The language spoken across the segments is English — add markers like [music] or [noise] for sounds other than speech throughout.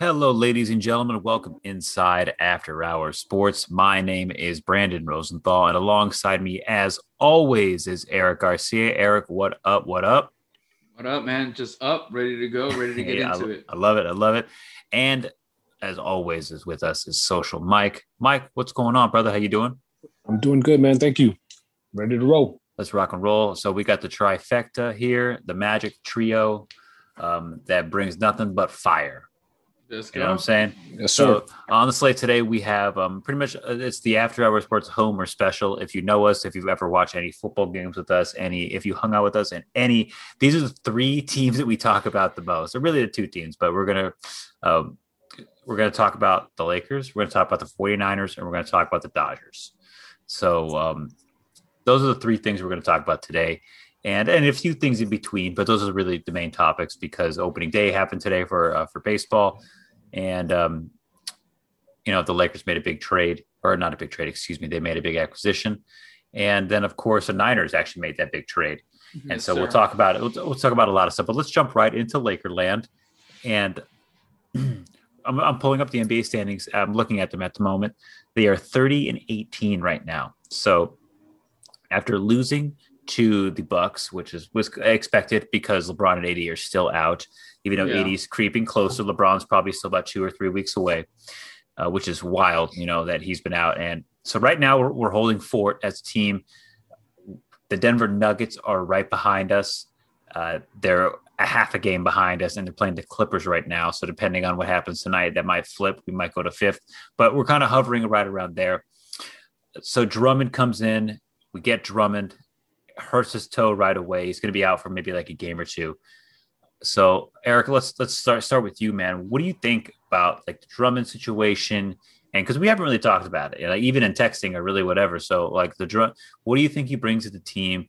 Hello, ladies and gentlemen. Welcome inside After Hours Sports. My name is Brandon Rosenthal, and alongside me, as always, is Eric Garcia. Eric, what up? What up? What up, man? Just up, ready to go, ready to get Yeah, into I, it. I love it. I love it. And as always, is with us is Social Mike. Mike, what's going on, brother? How you doing? I'm doing good, man. Thank you. Ready to roll. Let's rock and roll. So we got the trifecta here, the magic trio um, that brings nothing but fire. Let's You know what I'm saying? Yes, sir. So on the slate today, we have um, pretty much uh, it's the After Hour Sports Homer special. If you know us, if you've ever watched any football games with us, any if you hung out with us, and any these are the three [laughs] teams that we talk about the most. They're really the two teams, but we're gonna um, we're gonna talk about the Lakers, we're gonna talk about the 49ers, and we're gonna talk about the Dodgers. So um, those are the three things we're gonna talk about today. And, and a few things in between, but those are really the main topics because opening day happened today for uh, for baseball, and um, you know the Lakers made a big trade, or not a big trade, excuse me, they made a big acquisition, and then of course the Niners actually made that big trade, and Yes, so we'll talk about it. We'll, we'll talk about a lot of stuff, but let's jump right into Lakerland, and [clears throat] I'm, I'm pulling up the NBA standings. I'm looking at them at the moment. They are 30 and 18 right now. So after losing to the Bucks, which is was expected because LeBron and AD are still out, even though Yeah. AD's creeping closer. LeBron's probably still about two or three weeks away, uh, which is wild. You know that he's been out, and so right now we're, we're holding fort as a team. The Denver Nuggets are right behind us. Uh, they're a half a game behind us, and they're playing the Clippers right now. So depending on what happens tonight, that might flip. We might go to fifth, but we're kind of hovering right around there. So Drummond comes in. We get Drummond, hurts his toe right away. He's going to be out for maybe like a game or two. So Eric, let's let's start start with you, man. What do you think about like the Drummond situation? And because we haven't really talked about it, know, even in texting or really whatever. So like the drum, what do you think he brings to the team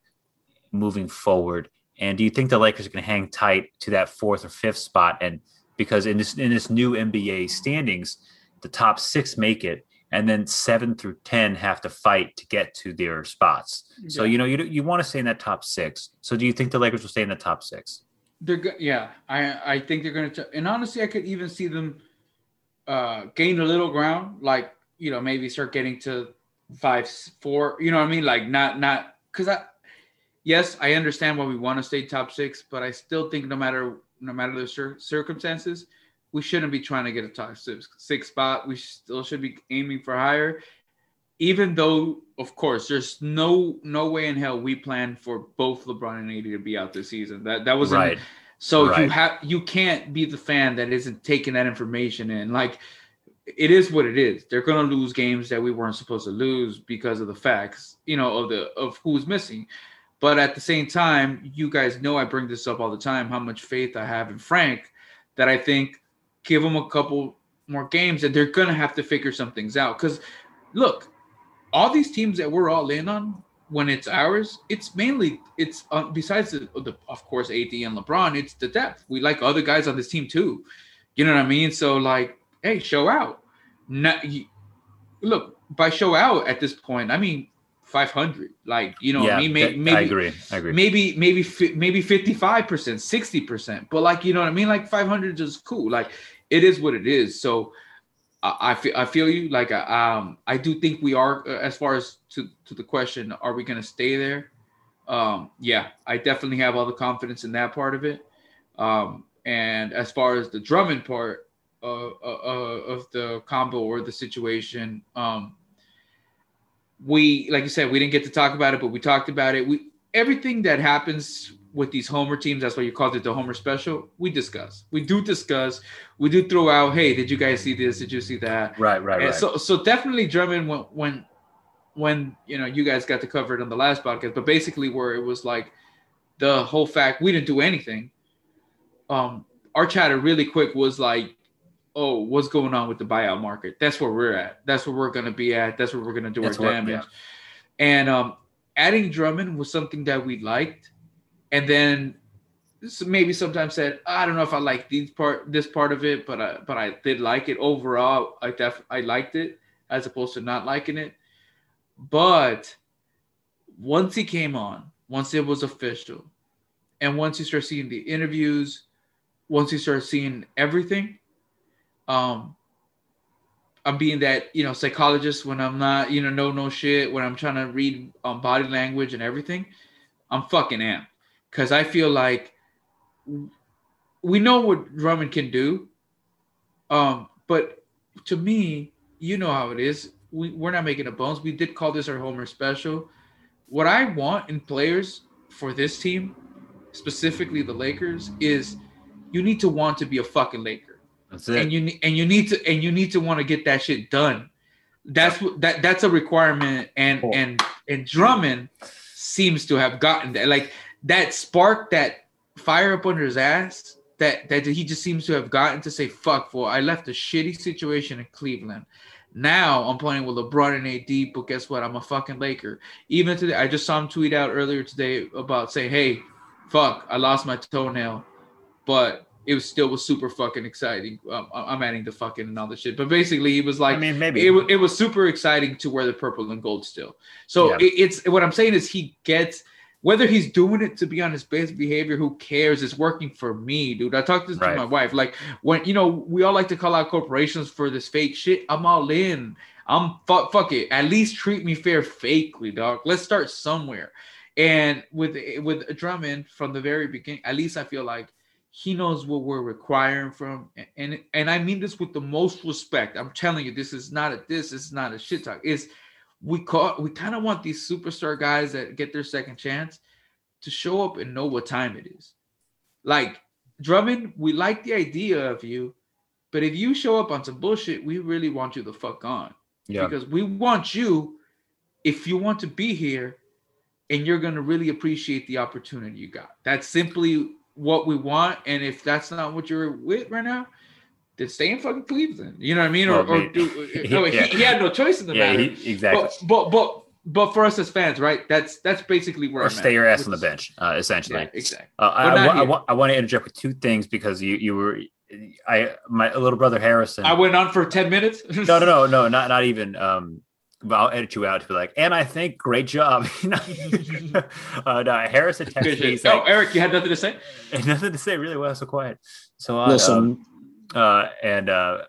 moving forward? And do you think the Lakers are going to hang tight to that fourth or fifth spot? And because in this in this new NBA standings, the top six make it, and then seven through ten have to fight to get to their spots. So you know you you want to stay in that top six. So do you think the Lakers will stay in the top six? They're go- yeah, I I think they're gonna. T- and honestly, I could even see them uh gain a little ground, like you know maybe start getting to five, four. You know what I mean? Like not not because I. Yes, I understand why we want to stay top six, but I still think no matter no matter the cir- circumstances, we shouldn't be trying to get a top six, six spot. We still should be aiming for higher. Even though, of course, there's no no way in hell we planned for both LeBron and AD to be out this season. That that was right. so you have you can't be the fan that isn't taking that information in. Like it is what it is. They're gonna lose games that we weren't supposed to lose because of the facts, you know, of the of who's missing. But at the same time, you guys know I bring this up all the time, how much faith I have in Frank, that I think give him a couple more games and they're gonna have to figure some things out. Because look, all these teams that we're all in on when it's ours, it's mainly it's uh, besides the, the of course AD and LeBron, it's the depth. We like other guys on this team too. You know what I mean? So like, hey, show out. Not, you, look by show out at this point. I mean, five hundred. Like you know, what yeah, I mean, May- that- maybe I agree. I agree. maybe maybe maybe 55% 60% but like you know what i mean like 500 is cool like it is what it is so i, feel i feel you. Like uh, um i do think we are uh, as far as to to the question are we going to stay there? Um yeah i definitely have all the confidence in that part of it. Um and as far as the drummond part uh, uh, uh, of the combo or the situation um we like you said we didn't get to talk about it but we talked about it. We everything that happens with these homer teams that's why you called it the homer special we discuss. We do discuss. We do throw out hey did you guys see this? Did you see that? Right, right, and right. so so definitely drummond when when when you know you guys got to cover it on the last podcast but basically where it was like the whole fact we didn't do anything. Um our chatter really quick was like oh what's going on with the buyout market? That's where we're at. That's where we're going to be at. That's where we're going to do That's our what- damage. yeah. and um adding drummond was something that we liked and then maybe sometimes said i don't know if i like these part this part of it but i but i did like it overall i def i liked it as opposed to not liking it but once he came on once it was official and once you start seeing the interviews once you start seeing everything Um, I'm being that you know psychologist when I'm not you know no no shit when I'm trying to read um, body language and everything. I'm fucking am because I feel like we know what Drummond can do. Um, but to me, you know how it is. We, we're not making a bones. We did call this our Homer special. What I want in players for this team, specifically the Lakers, is you need to want to be a fucking Laker. That's it. And you and you need to and you need to want to get that shit done. That's what that that's a requirement. And and and Drummond seems to have gotten that. Like that spark, that fire up under his ass, that that he just seems to have gotten to say, "Fuck, for I left a shitty situation in Cleveland." Now I'm playing with LeBron and AD, but guess what? I'm a fucking Laker. Even today, I just saw him tweet out earlier today about saying, "Hey, fuck, I lost my toenail, but it was still was super fucking exciting." Um, I'm adding the fucking and all the shit, but basically, he was like, I mean, maybe it, it was super exciting to wear the purple and gold still. So Yeah. it, it's what I'm saying is he gets whether he's doing it to be on his best behavior, who cares? It's working for me, dude. I talked this Right. to my wife. Like when you know, we all like to call out corporations for this fake shit. I'm all in. I'm fuck fuck it. At least treat me fair fakely, dog. Let's start somewhere. And with with Drummond from the very beginning, at least I feel like he knows what we're requiring from and and I mean this with the most respect. I'm telling you, this is not a this is not a shit talk. Is we call we kind of want these superstar guys that get their second chance to show up and know what time it is. Like Drummond, we like the idea of you, but if you show up on some bullshit, we really want you the fuck on yeah. because we want you if you want to be here and you're going to really appreciate the opportunity you got that's simply what we want and if that's not what you're with right now then stay in fucking cleveland you know what i mean or, Well, or do [laughs] no, yeah. he, he had no choice in the Yeah, matter he, exactly. but but but but for us as fans right that's that's basically where or I'm stay at, your ass on the bench, uh, essentially. yeah exactly Uh, I, We're I, I, here. I want to interject with two things because you you were I my little brother Harrison. i went on for 10 minutes [laughs] no, no, no, no, not not even. Um, but I'll edit you out to be like, and I think great job. [laughs] You know? uh, no, Harrison texted me. He's oh like, eric you had nothing to say nothing to say. Really, well, so quiet. So I, Listen, um, uh, and uh,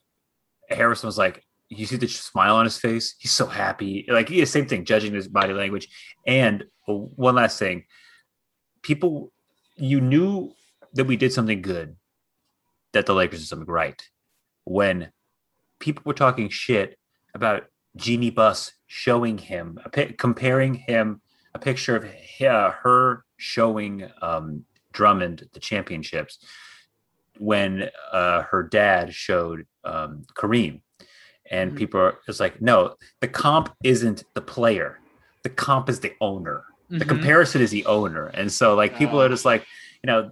Harrison was like, you see the smile on his face. He's so happy. Like he the same thing, judging his body language. And uh, one last thing, people, you knew that we did something good, that the Lakers did something right, when people were talking shit about Jeanie Buss showing him, comparing him, a picture of uh, her showing um, Drummond the championships when uh, her dad showed um, Kareem. And Mhm. people are, it's like, no, the comp isn't the player. The comp is the owner. The Mhm. comparison is the owner. And so like people Ah. are just like, you know,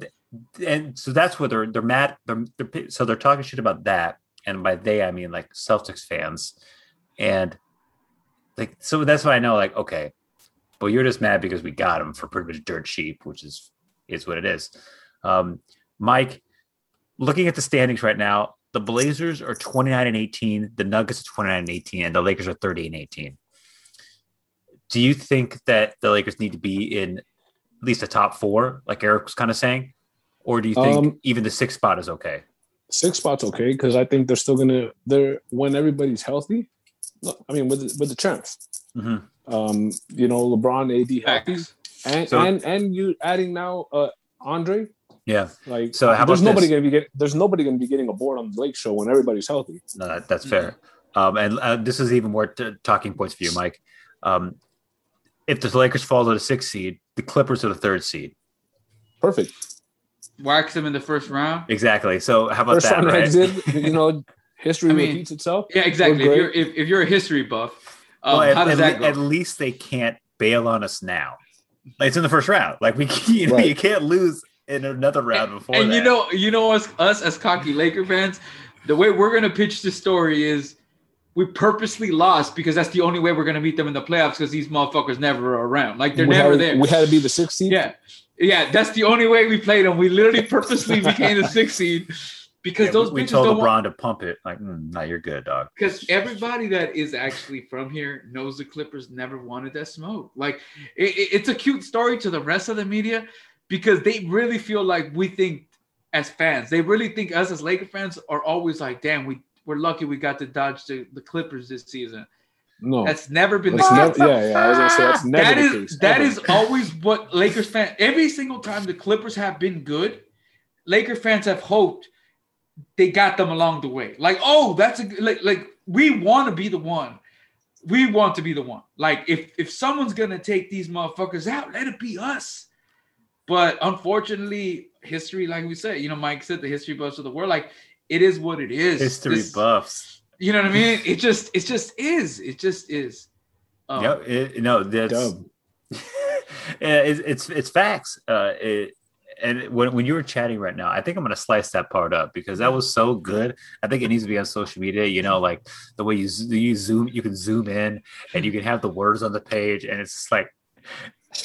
and so that's where they're they're mad. They're, they're so they're talking shit about that. And by they I mean like Celtics fans. And like so that's why I know, like, okay, well, you're just mad because we got him for pretty much dirt cheap, which is is what it is. Um, Mike, looking at the standings right now, the Blazers are 29 and 18, the Nuggets are 29 and 18, and the Lakers are 30 and 18. Do you think that the Lakers need to be in at least a top four, like Eric was kind of saying? Or do you think Um, even the sixth spot is okay? six spots okay because I think they're still gonna they're when everybody's healthy. Look, I mean with the, with the champs, Mhm. um, you know LeBron, AD healthy, Facts. and So- and and you adding now uh Andre. Yeah. Like So how there's nobody this? gonna be get there's nobody gonna be getting a board on the Blake Show when everybody's healthy. No, that, that's fair. Um, and uh, this is even more t- talking points for you, Mike. Um, if the Lakers fall to the sixth seed, the Clippers are the third seed. Perfect. wax them in the first round Exactly. So how about First that? Right? exit. [laughs] You know, history I mean, repeats itself. Yeah, exactly. If you're if, if you're a history buff, um, well, at, does at that le- go? at least they can't bail on us now. It's in the first round. Like we, [laughs] you know, Right. you can't lose in another round before. and you that. know, you know us us as cocky Laker fans, the way we're gonna pitch the story is we purposely lost because that's the only way we're gonna meet them in the playoffs because these motherfuckers never are around. Like they're we never had, there. We had to be the sixth seed. yeah, yeah. That's the only way we played them. We literally purposely became the sixth seed because Yeah, those we, we told don't LeBron want. to pump it. Like, mm, no, you're good, dog. Because everybody that is actually from here knows the Clippers never wanted that smoke. Like it, it- it's a cute story to the rest of the media because they really feel like we think as fans, they really think us as Laker fans are always like, damn, we we're lucky we got to dodge the, the Clippers this season. No, That's never been the case. never, yeah, yeah. I was gonna say that's never that the is case. that is always what Lakers fans. every single time the Clippers have been good, Laker fans have hoped they got them along the way. Like, oh, that's a like like we want to be the one. We want to be the one. Like if if someone's gonna take these motherfuckers out, let it be us. But unfortunately, history, like we said, you know, Mike said the history buffs of the world, like it is what it is. History This- buffs. You know what I [laughs] mean? It just it just is. It just is. Um, Yep. It, no, that's Dub. [laughs] Yeah, it's, it's it's facts. Uh, it, and when when you were chatting right now, I think I'm gonna slice that part up because that was so good. I think it needs to be on social media. You know, like the way you you zoom, you can zoom in and you can have the words on the page, and it's just like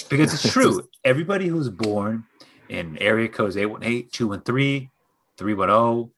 because it's [laughs] true. Everybody who's born in area codes 818, 213, 310,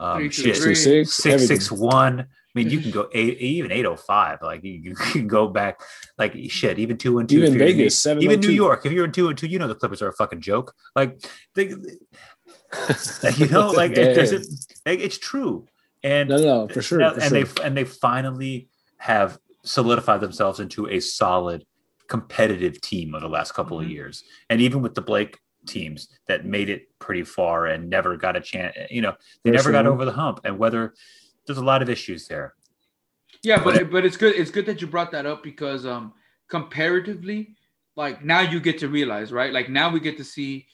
um, Three, two, shit, three. Six, six six one. I mean, you can go eight, even eight oh five. Like you, you can go back, like shit, even two and two. Even if you're Vegas, New- even New York. If you're in two and two, you know the Clippers are a fucking joke. Like they, [laughs] you know, like it Damn. doesn't. Like, it's true, and No, no, for sure. now- for and sure. they and they finally have solidified themselves into a solid competitive team of the last couple Mhm. of years and even with the blake teams that made it pretty far and never got a chance you know they For never got over the hump and whether there's a lot of issues there Yeah, but but it's good. It's good that you brought that up because um comparatively, like now you get to realize, right? Like now we get to see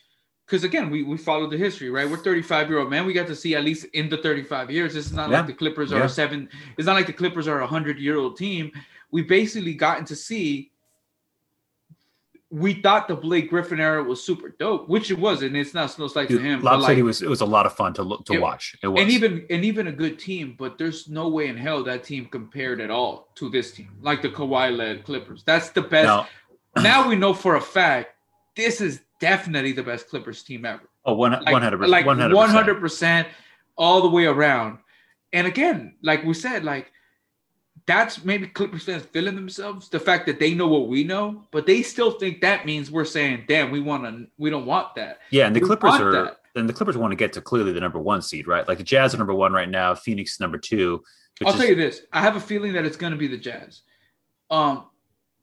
because again, we we follow the history, right? We're 35 year old man. We got to see at least in the 35 years. It's not Yeah. like the Clippers are Yeah. a seven. It's not like the Clippers are a hundred year old team. We basically gotten to see. We thought the Blake Griffin era was super dope, which it was, and it's not no slight to him. Lob but, like, he was it was a lot of fun to look to It- watch it was and even and even a good team, but there's no way in hell that team compared at all to this team, like the Kawhi led Clippers. That's the best. now [clears throat] now we know for a fact this is definitely the best Clippers team ever. oh one Like, 100 like 100 100 percent all the way around. And again, like we said, like that's maybe Clippers fans feeling themselves the fact that they know what we know, but they still think that means we're saying, "Damn, we want to, we don't want that." yeah and the we clippers are that. and the clippers want to get to clearly the number one seed right like the jazz are number one right now phoenix is number two I'll is, tell you this: I have a feeling that it's going to be the Jazz. Um,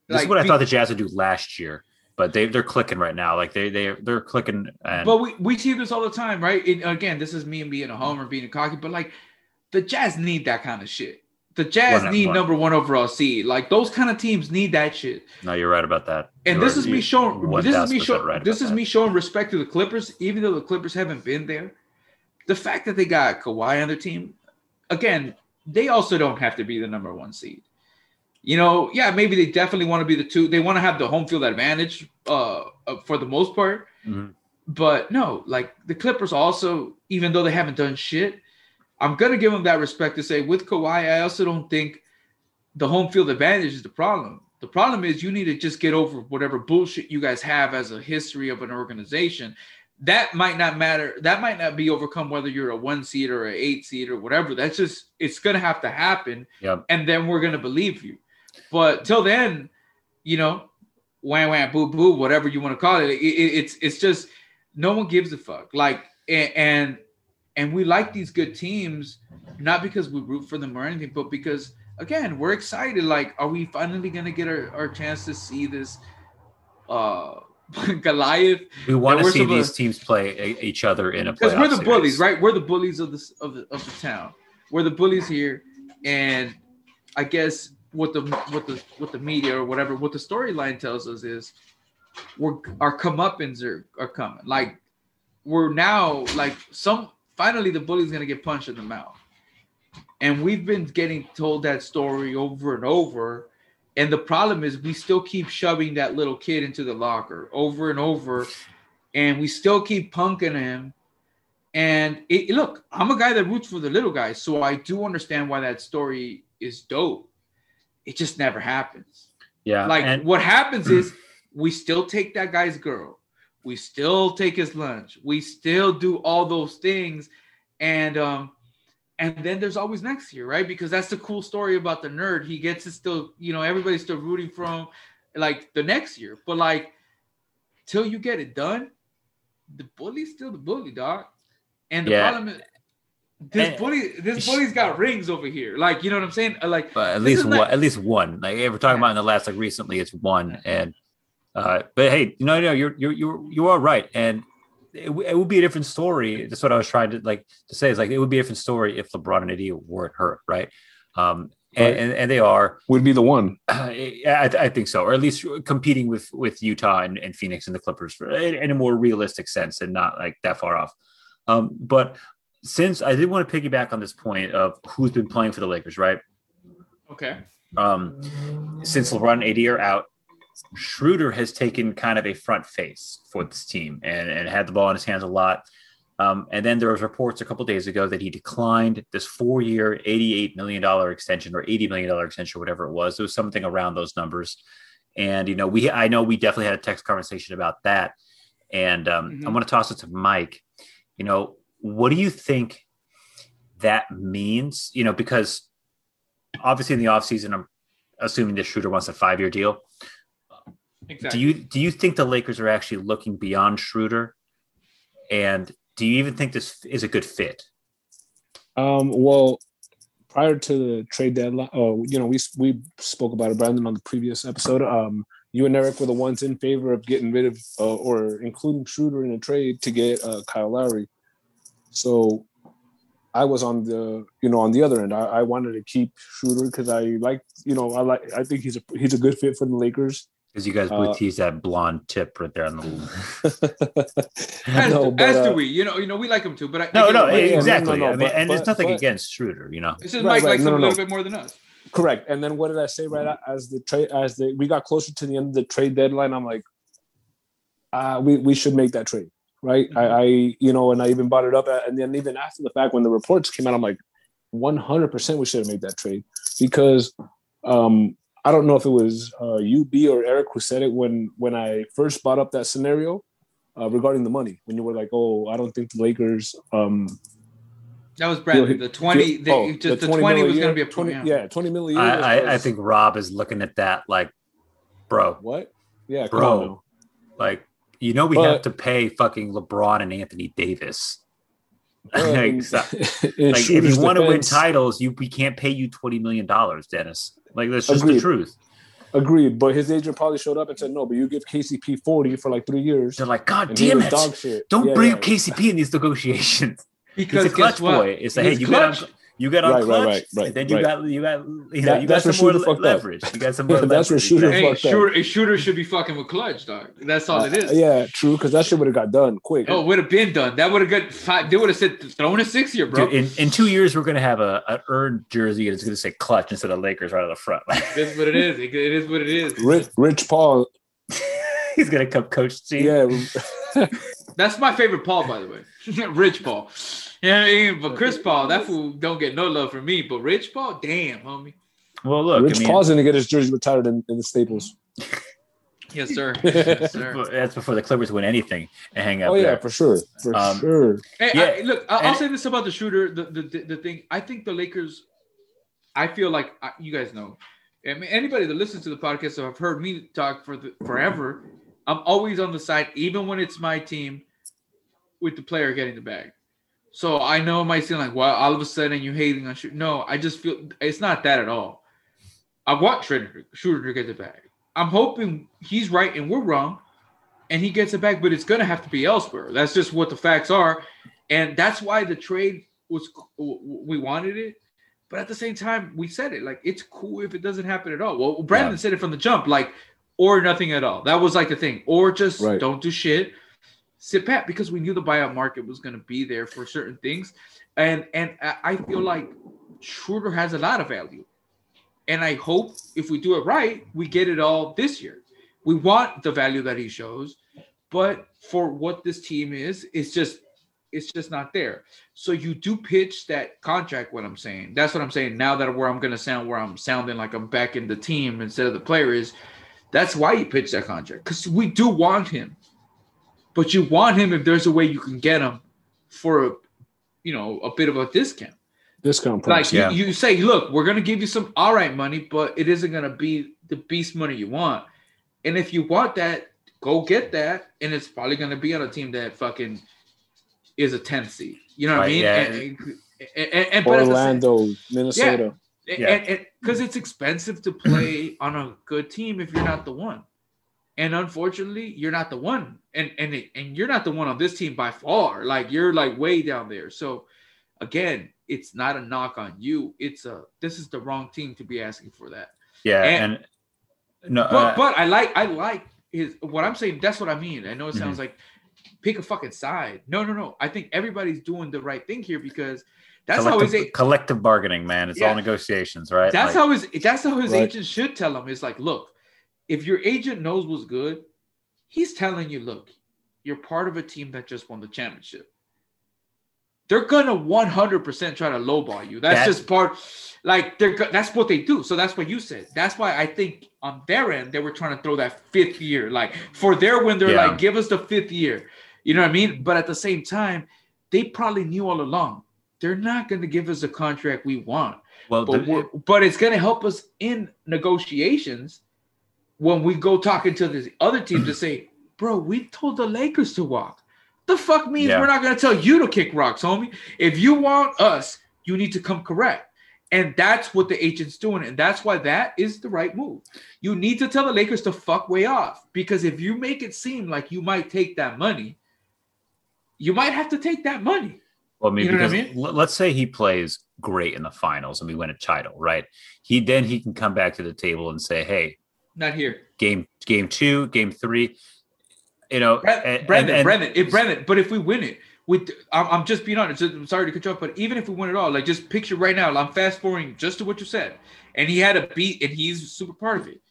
this is what i be- thought the jazz would do last year but they, they're clicking right now like they, they they're clicking and But we, we see this all the time, right? Again, this is me and being a homer, being a cocky, but like the Jazz need that kind of shit. The Jazz One- need one. number one overall seed. Like those kind of teams need that shit. no you're right about that And You're this is me showing this is me showing right this is that. me showing respect to the Clippers, even though the Clippers haven't been there. The fact that they got Kawhi on their team, again, they also don't have to be the number one seed. You know, yeah, maybe they definitely want to be the two. They want to have the home field advantage uh, uh, for the most part. Mhm. But no, like the Clippers also, even though they haven't done shit, I'm gonna give them that respect to say with Kawhi, I also don't think the home field advantage is the problem. The problem is you need to just get over whatever bullshit you guys have as a history of an organization. That might not matter. That might not be overcome whether you're a one seed or an eight seed or whatever. That's just it's gonna have to happen, Yep. and then we're gonna believe you. But till then, you know, wham wham boo boo, whatever you want to call it, it, it- it's it's just no one gives a fuck. Like and, and and we like these good teams not because we root for them or anything, but because again we're excited. Like, are we finally gonna get our, our chance to see this uh [laughs] Goliath? we want to see these teams play a- each other in a Because we're the series. bullies, right? We're the bullies of this of the of the town. We're the bullies here, and I guess what the what the what the media or whatever what the storyline tells us is we're our comeuppance are, are coming. Like we're now like some finally the bully's gonna get punched in the mouth. And we've been getting told that story over and over. And the problem is we still keep shoving that little kid into the locker over and over. And we still keep punking him. And it, look, I'm a guy that roots for the little guys, so I do understand why that story is dope. It just never happens. yeah Like and what happens is we still take that guy's girl, we still take his lunch, we still do all those things, and um, and then there's always next year, right? Because that's the cool story about the nerd. He gets to still, you know, everybody's still rooting for him, like the next year. But like, till you get it done, the bully's still the bully, dog. And the Yeah. problem is, this And- bully, this bully's got rings over here. Like, you know what I'm saying? Uh, Like, But at least one, not- at least one. Like if we're talking about in the last like recently, it's one. And uh, but hey, you know, no, you're you're you're you are right, and it, w- it would be a different story. That's what I was trying to like to say is like it would be a different story if LeBron and AD weren't hurt, right? Um, and, Right. and, and they are. Would be the one. [clears throat] I, I think so, or at least competing with with Utah and, and Phoenix and the Clippers for, in, in a more realistic sense and not like that far off. Um, but since I did want to piggyback on this point of who's been playing for the Lakers, right? okay. um, since LeBron and AD are out, Schroeder has taken kind of a front face for this team and, and had the ball in his hands a lot. Um, and then there was reports a couple days ago that he declined this four-year, $88 million extension or $80 million extension, whatever it was. It was something around those numbers. And, you know, we, I know we definitely had a text conversation about that. And um, Mhm. I'm going to toss it to Mike. You know, what do you think that means? You know, because obviously in the offseason, I'm assuming that Schroeder wants a five-year deal. Exactly. Do you do you think the Lakers are actually looking beyond Schroeder? And do you even think this is a good fit? Um, well, prior to the trade deadline, oh, you know, we we spoke about it, Brandon, on the previous episode. Um, you and Eric were the ones in favor of getting rid of uh, or including Schroeder in a trade to get uh, Kyle Lowry. So I was on the you know on the other end. I, I wanted to keep Schroeder because I like you know I like I think he's a he's a good fit for the Lakers. Because you guys Uh, tease that blonde tip right there on the. [laughs] As, no, do, but, as uh, do we. You know, you know, we like him too. But I, I No, get no, what you're yeah, saying. exactly. no, no, I mean, but- and it's nothing but- against Schroeder, you know. It's just Right, Mike right, likes no, him a little no. bit more than us. Correct. And then what did I say right a- as the trade as the we got closer to the end of the trade deadline? I'm like, uh, we we should make that trade, right? I, I you know, and I even brought it up, and then even after the fact when the reports came out, I'm like, 100 percent we should have made that trade because um I don't know if it was uh, you, B, or Eric who said it when when I first brought up that scenario uh, regarding the money when you were like, oh, I don't think the Lakers um That was Bradley. The twenty, the, oh, just the, the twenty, was going to be a 20, yeah. yeah, 20 million. I, I, I think Rob is looking at that like, bro, what? Yeah, Bro. like you know we But- have to pay fucking LeBron and Anthony Davis. Well, like, in- so- in like, if you want to win titles, you we can't pay you twenty million dollars, Dennis. Like that's just the truth. Agreed, but his agent probably showed up and said, "No, but you give KCP forty for like three years." They're like, God damn it! dog shit. Don't Yeah, bring yeah. up KCP in these negotiations. [laughs] Because He's a Klutch guess what? boy. It's like, hey, you clutch. got on, you got on Right, right, clutch, right, right, and then you right. got you got you know That- you got that's where some more Schroeder fucked up. leverage. You got some more [laughs] That's where leverage. Schroeder Hey, fucked up. shooter, a shooter should be fucking with Klutch, dog. That's all it is. Uh, yeah, true. Because that shit would have got done quick. Oh, would have been done. That would have got five. They would have said throwing a six here, bro. Dude, in, in two years, we're gonna have a an earned jersey and it's gonna say Klutch instead of Lakers right on the front. it is what it is. It, it is what it is. Rich, Rich Paul. [laughs] He's gonna come coach team. Yeah, [laughs] That's my favorite Paul, by the way. Rich Paul. Yeah, I mean, but Chris Paul, that fool don't get no love from me. But Rich Paul, damn, homie. Well, look, Rich I mean, Paul's gonna get his jersey retired in, in the Staples. [laughs] Yes, sir. [laughs] Yes, sir. that's before the Clippers win anything and hang out Oh yeah, there. for sure, for Um, sure. Hey, Yeah, I, look, I'll, I'll and- say this about the shooter. The, the the the thing. I think the Lakers. I feel like I, you guys know. I mean, anybody that listens to the podcast or have heard me talk for the, forever, I'm always on the side, even when it's my team, with the player getting the bag. So I know it might seem like, well, all of a sudden you're hating on shoot. No, I just feel it's not that at all. I want Schroeder, Schroeder to get the bag. I'm hoping he's right and we're wrong, and he gets it back. But it's gonna have to be elsewhere. That's just what the facts are, and that's why the trade was. We wanted it, but at the same time, we said it like it's cool if it doesn't happen at all. Well, Brandon Yeah. said it from the jump, like or nothing at all. That was like the thing, or just Right. don't do shit, sit pat because we knew the buyout market was going to be there for certain things, and and I feel like Schroeder has a lot of value, and I hope if we do it right, we get it all this year. We want the value that he shows, but for what this team is, it's just it's just not there. So you do pitch that contract. What I'm saying, that's what I'm saying. Now that where I'm going to sound, where I'm sounding like I'm back in the team instead of the player is, that's why you pitch that contract because we do want him, but you want him if there's a way you can get him for a, you know, a bit of a discount. Discount Like price. you, Yeah. you say, look, we're gonna give you some all right money, but it isn't gonna be the beast money you want. And if you want that, go get that, and it's probably gonna be on a team that fucking is a 10th seed. You know what I mean? yeah. And, And, and, but at the same- Orlando, Minnesota. Yeah. and because it's expensive to play on a good team if you're not the one and unfortunately you're not the one and and and you're not the one on this team by far like you're like way down there so again it's not a knock on you it's a this is the wrong team to be asking for that Yeah, And- and, no, but uh, but i like i like his what i'm saying that's what i mean i know it sounds Mm-hmm. like pick a fucking side no no no i think everybody's doing the right thing here because that's how his collective bargaining, man. It's Yeah. all negotiations, right? That's Like, how his that's how his Right. agent should tell him. Is like, look, if your agent knows what's good, he's telling you, look, you're part of a team that just won the championship. They're gonna 100% try to lowball you. That's That- just part. Like they're that's what they do. So that's what you said. That's why I think on their end they were trying to throw that fifth year. Like for their win, they're Yeah. like, give us the fifth year. You know what I mean? But at the same time, they probably knew all along they're not going to give us the contract we want well, but the- but it's going to help us in negotiations when we go talking to the other team to say, bro, we told the Lakers to walk. The fuck means Yeah. we're not going to tell you to kick rocks, homie. If you want us, you need to come correct. And that's what the agent's doing. And that's why that is the right move. You need to tell the Lakers to fuck way off. Because if you make it seem like you might take that money, you might have to take that money. Well, I mean, You know I l- let's say he plays great in the finals and we win a title, right? He then he can come back to the table and say, "Hey, Not here. game game two, game three, you know." Brendan, Brendan, Brendan, but if we win it, with I'm, I'm just being honest. I'm sorry to cut you off, but even if we win it all, like just picture right now, I'm fast forwarding just to what you said, and he had a beat, and he's super part of it.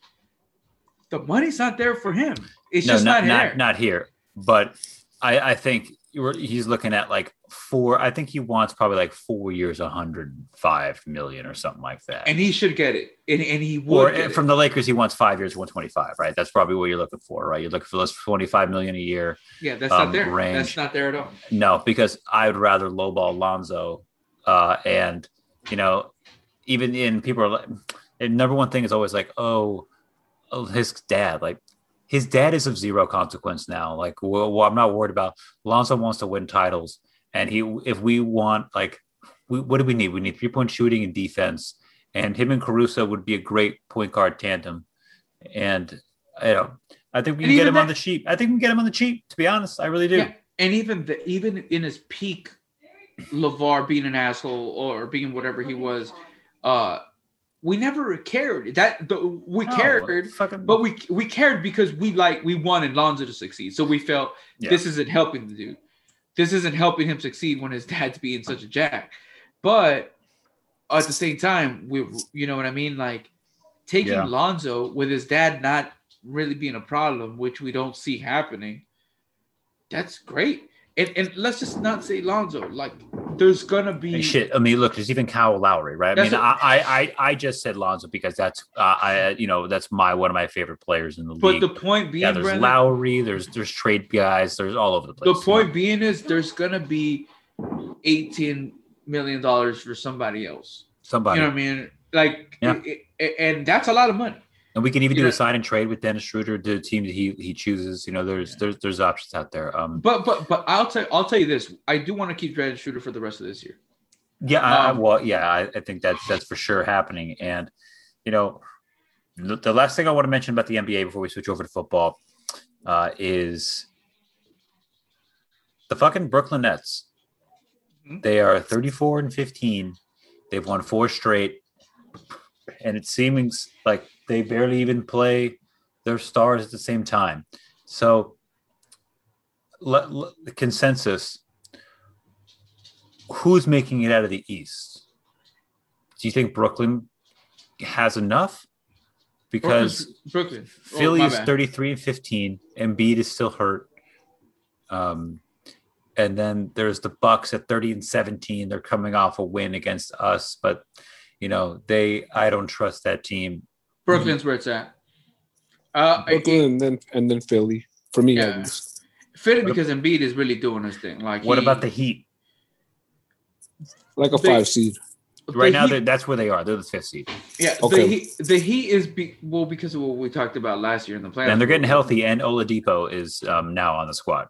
The money's not there for him. It's no, just not not, not, not here, but I I think he's looking at like four. I think he wants probably like four years, 105 million or something like that. and he should get it, and, and he would. get from it. the Lakers, he wants five years, 125, right? That's probably what you're looking for, right? You're looking for those 25 million a year. yeah, that's um, not there. range. That's not there at all. No, because I would rather lowball Lonzo. Uh, and, you know, even in people are like, number one thing is always like, oh, oh, his dad, like, his dad is of zero consequence now. Like, well, well, I'm not worried about. Lonzo wants to win titles, and he, if we want, like, we, what do we need? We need three point shooting and defense, and him and Caruso would be a great point guard tandem. And you know, I think we And can get him on the cheap. I think we can get him on the cheap. To be honest, I really do. Yeah, and even the even in his peak, LaVar being an asshole or being whatever he was, uh, we never cared that the, we No, cared, fucking- but we we cared because we like we wanted Lonzo to succeed. So we felt Yeah. this isn't helping the dude. This isn't helping him succeed when his dad's being such a jack. But at the same time, we you know what I mean, like taking Yeah. Lonzo with his dad not really being a problem, which we don't see happening. That's great. And, and let's just not say Lonzo. Like, there's gonna be And shit. I mean, look, there's even Kyle Lowry, right? I mean, what- I, I, I, just said Lonzo because that's, uh, I, you know, that's my one of my favorite players in the But league. But the point being, yeah, there's Brandon, Lowry, there's there's trade guys, there's all over the place. the you know? point being is there's gonna be 18 million dollars for somebody else. somebody, You know what I mean? Like, Yeah. it- it- and that's a lot of money. And we can even do a sign and trade with Dennis Schroeder, the team that he he chooses. You know, there's Yeah. there's there's options out there. Um, But but but I'll tell I'll tell you this. I do want to keep Dennis Schroeder for the rest of this year. Yeah, I, I- Um, well, yeah, I, I think that's that's for sure happening. And you know, the, the last thing I want to mention about the NBA before we switch over to football uh, is the fucking Brooklyn Nets. Mhm. They are 34 and 15. They've won four straight, and it seems like they barely even play their stars at the same time. So, let, let- the consensus who's making it out of the East? Do you think Brooklyn has enough? Because Brooklyn, Oh, Philly is bad. 33 and 15. Embiid is still hurt. Um, and then there's the Bucks at 30 and 17. They're coming off a win against us, but you know, they I don't trust that team. Brooklyn's where it's at. Uh, I- Brooklyn and then and then Philly for me. Yeah. Philly because Embiid is really doing his thing. Like, What he- about the Heat? Like a They- five seed. the Right now, Heat- that's where they are. They're the fifth seed, Yeah, Okay. the heat, the heat is be, well because of what we talked about last year in the playoffs. and they're getting healthy. And Oladipo is um, now on the squad.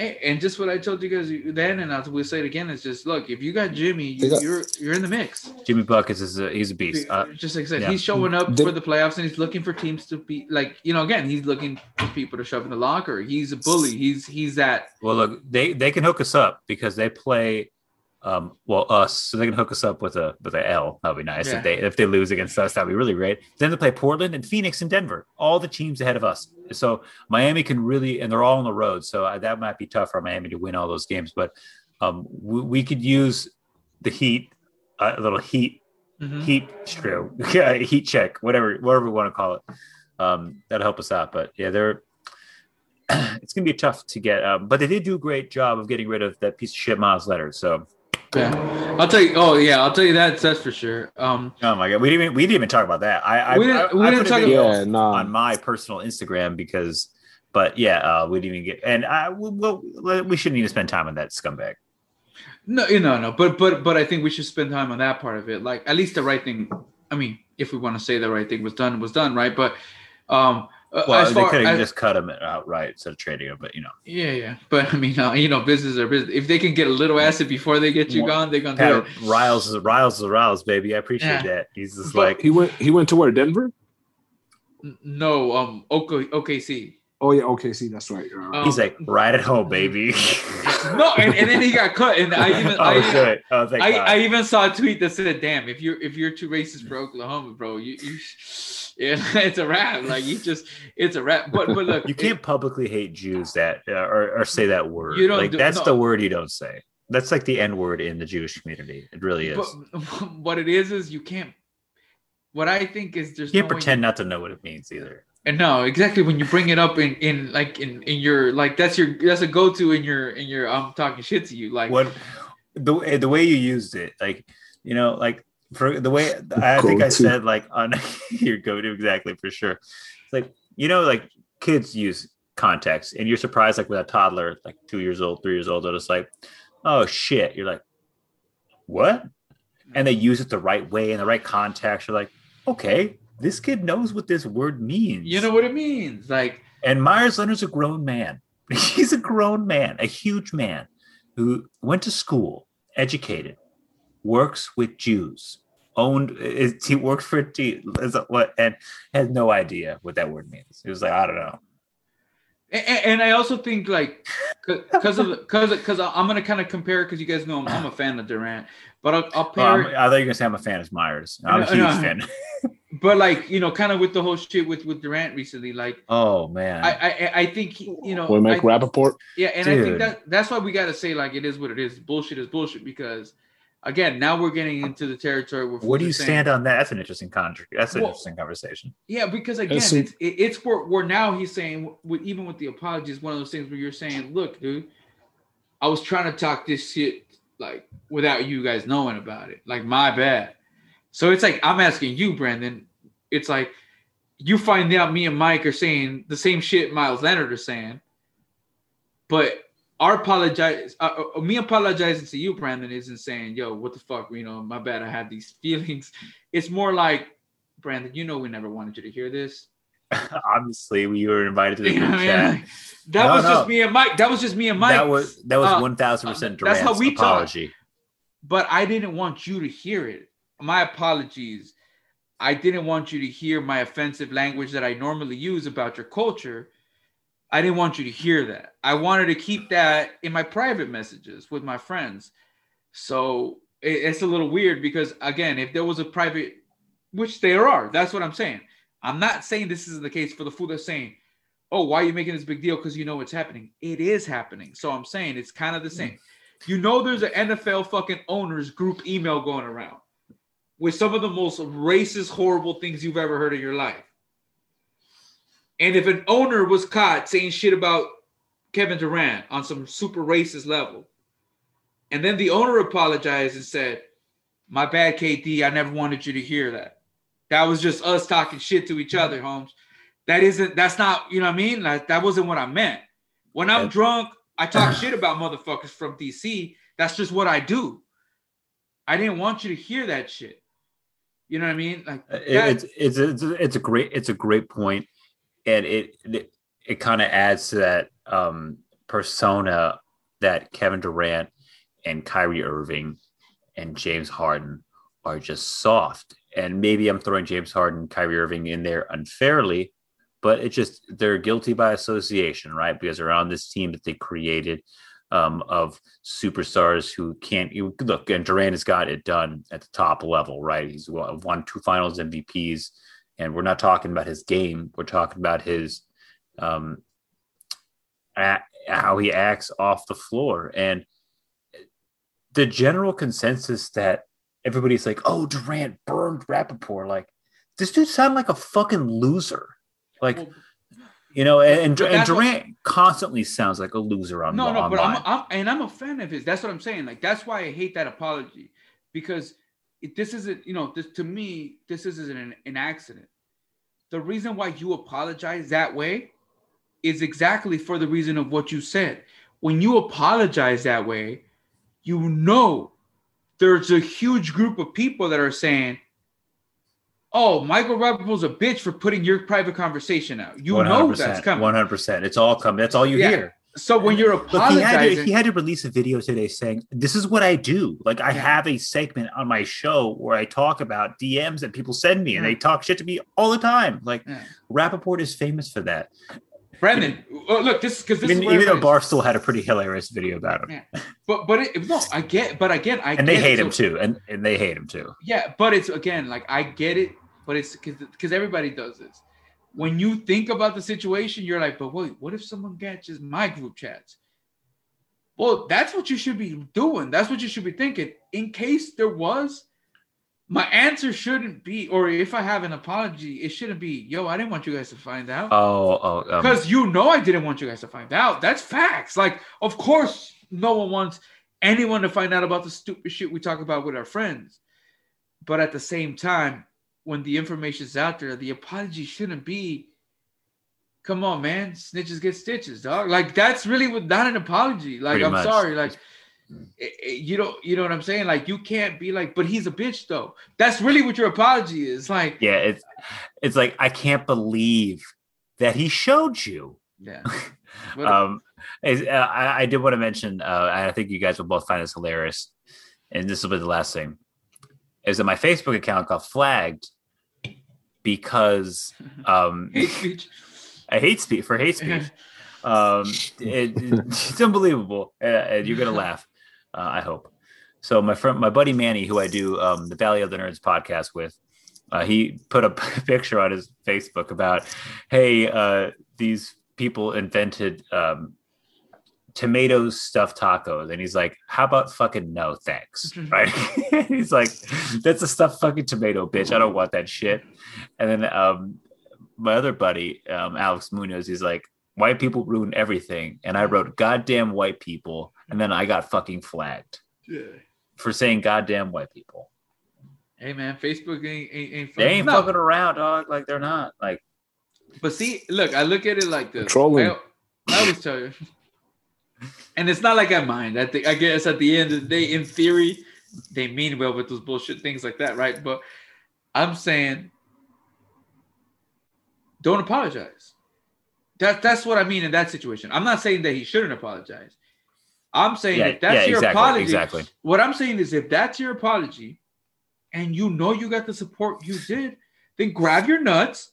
And, and just what I told you guys then, and I will say it again, is just look, if you got Jimmy, you, got- you're you're in the mix. Jimmy Buckets is a he's a beast. Uh, just like I said, yeah. he's showing up Did- for the playoffs and he's looking for teams to be like, you know, again, he's looking for people to shove in the locker. He's a bully. He's he's that. well, look, they they can hook us up because they play. Um, well, us, so they can hook us up with a with a L. That'd be nice Yeah. if they if they lose against us. That'd be really great. Then they play Portland and Phoenix and Denver, all the teams ahead of us. So Miami can really, and they're all on the road. So uh, that might be tough for Miami to win all those games. But um, we, we could use the Heat, uh, a little Heat Mhm. heat true [laughs] yeah heat check whatever whatever we want to call it um that'll help us out but yeah they're [clears throat] it's gonna be tough to get um but they did do a great job of getting rid of that piece of shit Meyers Leonard so Yeah, I'll tell you. Oh yeah, I'll tell you that. That's for sure. Um, oh my god we didn't even, we didn't even talk about that i i, We didn't- I, we I didn't talk video Yeah, nah. on my personal instagram because but yeah uh we didn't even get and i well we shouldn't even spend time on that scumbag no, you know, no, but but but I think we should spend time on that part of it. Like at least the right thing. I mean, if we want to say the right thing was done, was done, right? But um, uh, well as they could have just cut him outright instead of trading him but you know yeah, yeah. But I mean, uh, you know, business are business. If they can get a little asset before they get you Well, gone, they're gonna do Pat, it. riles is riles is riles baby i appreciate Yeah. that he's just But- like He went. He went to where? Denver. No, um, OK, OKC. Oh yeah. Okay. See, that's right. Uh, Um, He's like, right at home, baby. [laughs] No, and, and then he got cut, and I even oh, I, good. Oh, thank I, God. I even saw a tweet that said, "Damn, if you're if you're too racist for Oklahoma, bro, you, you yeah, [laughs] it's a wrap. Like you just, it's a wrap." But but look, [laughs] you can't publicly hate Jews that uh, or, or say that word. You don't like do- that's no. the word you don't say. That's like the N word in the Jewish community. It really is. But [laughs] what it is is you can't. What I think is there's you can't no pretend not to know what it means either. And no, exactly. When you bring it up in in like in in your like that's your that's a go to in your in your I'm talking shit to you like What the way- the way you used it, like you know, like for the way I think I Go-to. said, like on [laughs] your go to exactly for sure. It's like you know, like kids use context, and you're surprised, like with a toddler, like two years old, three years old, they're just like, oh shit. You're like, what? And they use it the right way in the right context. You're like, okay, this kid knows what this word means. you know what it means like And Meyers Leonard's a grown man. [laughs] He's a grown man, a huge man who went to school, educated, works with Jews, owned. Is, he works for a T. is What and has no idea what that word means. He was like, I don't know. And, and I also think like because of because because I'm gonna kind of compare because you guys know I'm, I'm a fan of Durant, but I'll, I'll pair. I'm- I thought you were gonna say I'm a fan of Meyers. I'm a huge no. fan. [laughs] but like you know, kind of with the whole shit with with Durant recently, like Oh man. I I, I think he, you know, we make I- Rapaport. yeah, and I think Dude. that that's why we got to say like it is what it is. Bullshit is bullshit because again, now we're getting into the territory where Where do you saying- stand on that? That's an interesting contract. That's an Well- interesting conversation. Yeah, because again, Yes, it's it, it's where, where now he's saying, with, even with the apologies, one of those things where you're saying, "Look, dude, I was trying to talk this shit like without you guys knowing about it. Like my bad." So it's like I'm asking you, Brandon. It's like you find out me and Mike are saying the same shit Meyers Leonard is saying, but our apologize, uh, uh, me apologizing to you, Brandon, isn't saying, "Yo, what the fuck?" You know, my bad. I had these [laughs] feelings. It's more like, Brandon, you know, we never wanted you to hear this. [laughs] Obviously, we were invited to the [laughs] You know chat. That No, was no. just me and Mike. That was just me and Mike. That was that was Uh, one thousand percent that's how we talk. but I didn't want you to hear it. My apologies. I didn't want you to hear my offensive language that I normally use about your culture. I didn't want you to hear that. I wanted to keep that in my private messages with my friends. So it's a little weird because, again, if there was a private, which there are, that's what I'm saying. I'm not saying this isn't the case for the fool that's saying, oh, why are you making this big deal? Because you know it's happening. It is happening. So I'm saying it's kind of the same. Mm. You know, there's an NFL fucking owners group email going around with some of the most racist, horrible things you've ever heard in your life. And if an owner was caught saying shit about Kevin Durant on some super racist level, and then the owner apologized and said, My bad, KD, I never wanted you to hear that. That was just us talking shit to each other, Holmes. That isn't, that's not, you know what I mean? Like, that wasn't what I meant. When I'm drunk, I talk [clears throat] shit about motherfuckers from DC. That's just what I do. I didn't want you to hear that shit. You know what I mean? Like it's it's it's it's a great it's a great point, and it it, it kind of adds to that um persona that Kevin Durant and Kyrie Irving and James Harden are just soft. And maybe I'm throwing James Harden, Kyrie Irving in there unfairly, but it just they're guilty by association, right? Because they're on this team that they created um, of superstars who can't you, look. And Durant has got it done at the top level, right? He's won two Finals MVPs, and we're not talking about his game. We're talking about his um, how he acts off the floor and the general consensus that everybody's like, "Oh, Durant burned Rapaport." Like, this dude sounded like a fucking loser. Like, well, you know, and, and Durant what, constantly sounds like a loser on no, no. Online. But I'm, I'm, and I'm a fan of his. That's what I'm saying. Like, that's why I hate that apology because it, this isn't, you know, this to me, this isn't an, an accident. The reason why you apologize that way is exactly for the reason of what you said. When you apologize that way, you know there's a huge group of people that are saying, "Oh, Michael Rapaport's a bitch for putting your private conversation out." You know that's coming. One hundred percent. It's all coming. That's all you yeah. hear. So when you're apologizing, Look, he, had to, he, had to, release a video today saying, "This is what I do. Like I have a segment on my show where I talk about DMs that people send me, and they talk shit to me all the time. Like yeah. Rapaport is famous for that. Brendan, oh, look, this is because this even, even though Barstool had a pretty hilarious video about him. Yeah. But but it, no, I get, but again, I and they hate him too, and and they hate him too. Yeah, but it's again like I get it, but it's because because everybody does this. When you think about the situation, you're like, but wait, what if someone catches my group chats? Well, that's what you should be doing. That's what you should be thinking. In case there was my answer shouldn't be, or if I have an apology, it shouldn't be, yo, I didn't want you guys to find out. Oh, oh, because um, you know I didn't want you guys to find out. That's facts. Like, of course, no one wants anyone to find out about the stupid shit we talk about with our friends. But at the same time, when the information is out there, the apology shouldn't be, come on, man, snitches get stitches, dog. Like that's really what not an apology. Like Pretty I'm much. sorry, like you know, you know what I'm saying? Like you can't be like, but he's a bitch though. That's really what your apology is. Like, yeah, it's it's like I can't believe that he showed you. Yeah. [laughs] um, I, I, did want to mention. Uh, I think you guys will both find this hilarious, and this will be the last thing. Is that my Facebook account got flagged because [laughs] um, hate speech. I hate speech for hate [laughs] speech. um, it, [laughs] it's unbelievable, and you're gonna laugh. Uh, I hope. So my friend, my buddy Manny, who I do um, the Valley of the Nerds podcast with, uh, he put a picture on his Facebook about, hey, uh, these people invented um, tomatoes stuffed tacos, and he's like, how about fucking no thanks, [laughs] right? [laughs] he's like, that's a stuffed fucking tomato, bitch. I don't want that shit. And then um, my other buddy, um, Alex Munoz, he's like, white people ruin everything, and I wrote goddamn white people and then I got fucking flagged yeah. for saying goddamn white people. Hey man, Facebook ain't ain't, ain't they ain't fucking around, dog. Like they're not like. But see, look, I look at it like this. Trolling. I, I always tell you, [laughs] and it's not like I mind. I think I guess at the end of the day, in theory, they mean well with those bullshit things like that, right? But I'm saying, don't apologize. That that's what I mean in that situation. I'm not saying that he shouldn't apologize. I'm saying yeah, if that's yeah, your exactly, apology, exactly. what I'm saying is if that's your apology and you know you got the support you did, then grab your nuts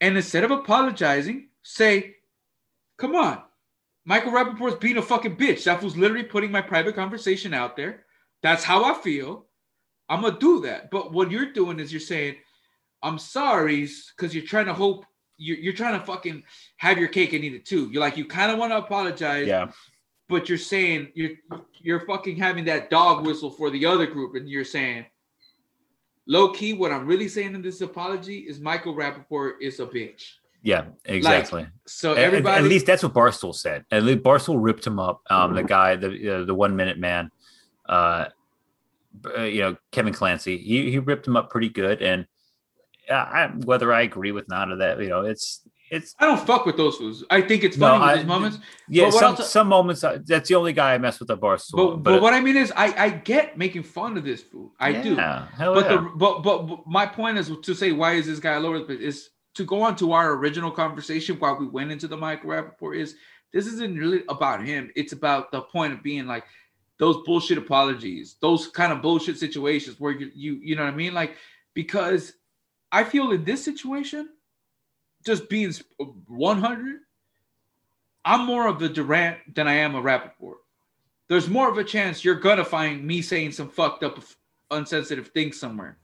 and instead of apologizing, say, come on, Michael Rapaport's being a fucking bitch. That was literally putting my private conversation out there. That's how I feel. I'm gonna do that. But what you're doing is you're saying, I'm sorry, because you're trying to hope you're, you're trying to fucking have your cake and eat it too. You're like, you kind of want to apologize. Yeah but you're saying you're you're fucking having that dog whistle for the other group, and you're saying low key. What I'm really saying in this apology is Michael Rapaport is a bitch. Yeah, exactly. Like, so everybody, at, at, least that's what Barstool said. At least Barstool ripped him up. Um, the guy, the uh, the one minute man, uh, uh, you know, Kevin Clancy, he he ripped him up pretty good. And uh, I, whether I agree with none of that, you know, it's it's I don't fuck with those fools. I think it's funny no, I, moments. Yeah, some some moments. Uh, that's the only guy I mess with the Barstool. But, but, but what I mean is, I I get making fun of this fool. I yeah, do. but yeah. the but, but, but my point is to say why is this guy lower? Is to go on to our original conversation while we went into the Mike Rapaport is This isn't really about him. It's about the point of being like those bullshit apologies, those kind of bullshit situations where you you you know what I mean? Like because I feel in this situation, just being 100, I'm more of a Durant than I am a Rapaport. There's more of a chance you're gonna find me saying some fucked up, unsensitive things somewhere,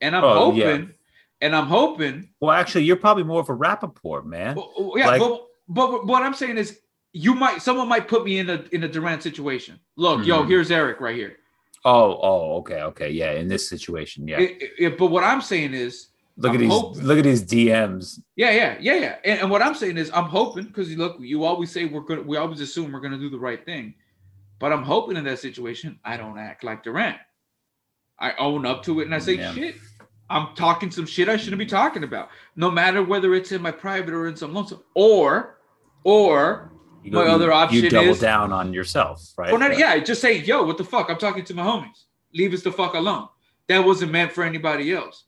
and I'm Oh, hoping, yeah. And I'm hoping Well, actually, you're probably more of a Rapaport, man. Well, yeah, Like- but, but but what I'm saying is, you might someone might put me in a in a Durant situation. Look, yo, Mhm. here's Erick right here. Oh, oh, okay, okay, yeah. In this situation, yeah. It- it- it- but what I'm saying is, look I'm at these, hoping- look at these DMs. yeah, yeah, yeah, yeah. And, and what I'm saying is, I'm hoping because you look, you always say we're gonna, we always assume we're gonna do the right thing, but I'm hoping in that situation I don't act like Durant. I own up to it and I say Yeah. shit. I'm talking some shit I shouldn't be talking about, no matter whether it's in my private or in some lonesome, or or You My you- other option you double is- down on yourself, right? Well, not, yeah, just say, yo, what the fuck? I'm talking to my homies. Leave us the fuck alone. That wasn't meant for anybody else.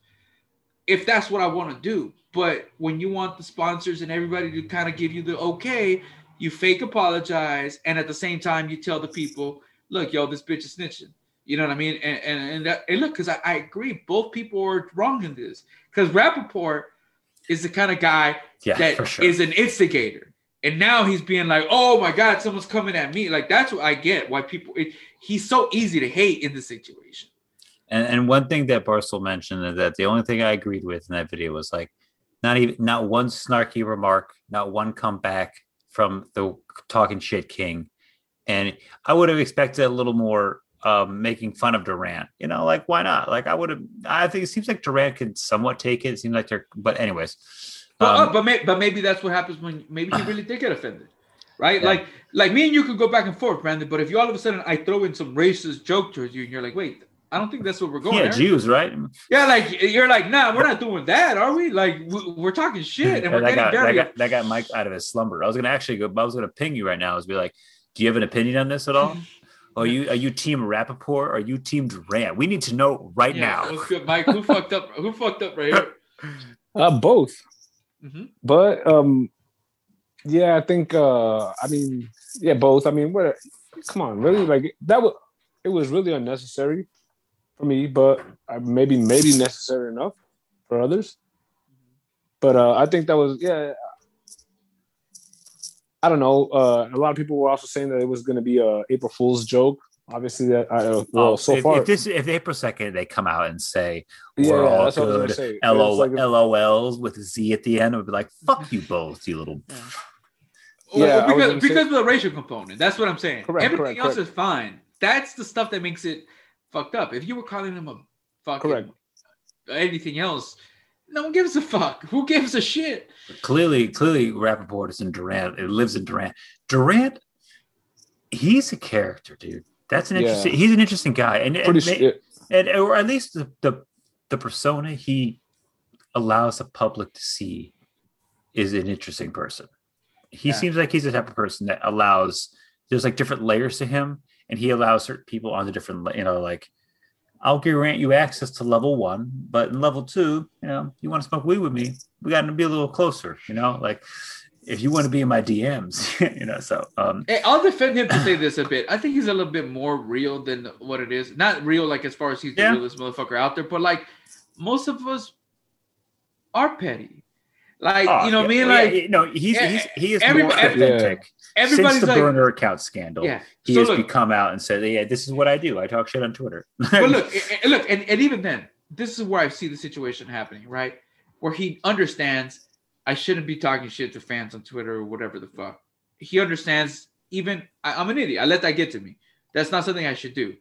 If that's what I want to do. But when you want the sponsors and everybody to kind of give you the okay, you fake apologize. And at the same time, you tell the people, look, yo, this bitch is snitching. You know what I mean? And and, and, that, and look, because I, I agree, both people are wrong in this. Because Rapaport is the kind of guy yeah, that sure. is an instigator. And now he's being like, "Oh my God, someone's coming at me!" Like that's what I get. Why people? It, he's so easy to hate in this situation. And and one thing that Barstool mentioned is that the only thing I agreed with in that video was like not even not one snarky remark, not one comeback from the talking shit king. And I would have expected a little more um making fun of Durant. You know, like why not? Like I would have I think it seems like Durant can somewhat take it. It seems like they're but anyways. But, um, uh, but, may, but maybe that's what happens when maybe he really did get offended, right? Yeah. Like like me and you could go back and forth, Brandon. But if you all of a sudden I throw in some racist joke towards you, and you're like, "Wait, I don't think that's what we're going." yeah, Erick." Jews, right? Yeah, like you're like, "Nah, we're not doing that, are we?" Like we, we're talking [laughs] shit, and we're that, getting got, that, got, that got Mike out of his slumber. I was gonna actually go. I was gonna ping you right now. Is be like, do you have an opinion on this at all? [laughs] Are you are you team Rapaport? Or are you team Durant? We need to know right Yeah, now. what's good, Mike? Who fucked up? Who fucked up right here? [laughs] Uh, both. Mhm. But um, yeah, I think uh, I mean, yeah, both. I mean, what? Come on, really? Like that was it was really unnecessary for me, but uh, maybe maybe necessary enough for others. But uh, I think that was yeah. I don't know. Uh, a lot of people were also saying that it was going to be a April Fool's joke. Obviously, that I uh, well Oh, so if, far, if this if April second they come out and say yeah, we're yeah, all that's what I was good, gonna say. It's LO, like- LOLs with a Z at the end, it would be like fuck you both, you little. Yeah, Well, I was because say- because of the racial component. That's what I'm saying. Correct, Everything correct, else correct. is fine. That's the stuff that makes it fucked up. If you were calling them a fucking Correct. anything else, no one gives a fuck. Who gives a shit? Clearly, clearly, Rapaport is in Durant. It lives in Durant. Durant, he's a character, dude. That's an Yeah. interesting. He's an interesting guy, and, and pretty and or at least the, the the persona he allows the public to see is an interesting person. He Yeah. seems like he's the type of person that allows there's like different layers to him, and he allows certain people on the different you know like I'll grant you access to level one, but in level two, you know, you want to smoke weed with me, we got to be a little closer, you know, like if you want to be in my DMs, [laughs] you know. So um, Hey, I'll defend him to say this a bit. I think he's a little bit more real than what it is. Not real, like as far as he's the Yeah. realest motherfucker out there, but like most of us are petty. Like oh, you know, yeah, me and yeah, like yeah, no, he's yeah, he's he is every- more authentic. everybody's since the like, burner account scandal, yeah. he So has look, become out and said, "Yeah, this is what I do. I talk shit on Twitter." but look, [laughs] eh, eh, look, and, and even then, this is where I see the situation happening, right? Where he understands I shouldn't be talking shit to fans on Twitter or whatever the fuck. He understands. Even I, I'm an idiot. I let that get to me. That's not something I should do.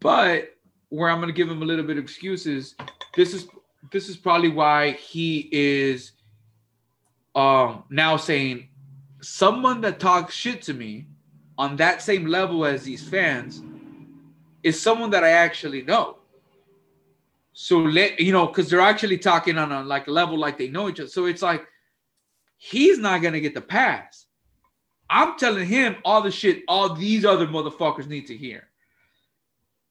But where I'm going to give him a little bit of excuses. This is this is probably why he is um now saying someone that talks shit to me on that same level as these fans is someone that I actually know. So let you know, because they're actually talking on a like level like they know each other. So it's like he's not gonna get the pass. I'm telling him all the shit all these other motherfuckers need to hear.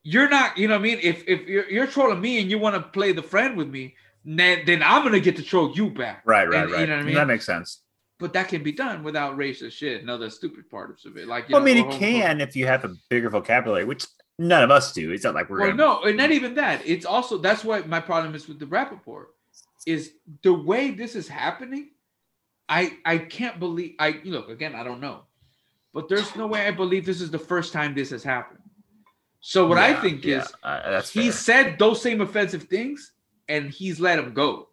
You're not, you know what I mean? If if you're, you're trolling me and you want to play the friend with me, then then I'm gonna get to troll you back. right, right, And- right. You know what I mean? That makes sense. but that can be done without racist shit and other stupid parts of it. Like, well, I mean, it can if you have a bigger vocabulary, which none of us do. It's not like we're Well, gonna. no, and not even that. It's also that's why my problem is with the Rapaport is the way this is happening. I I can't believe I look again. I don't know, but there's no way I believe this is the first time this has happened. So what I think yeah, is uh, he fair. said those same offensive things and he's let him go.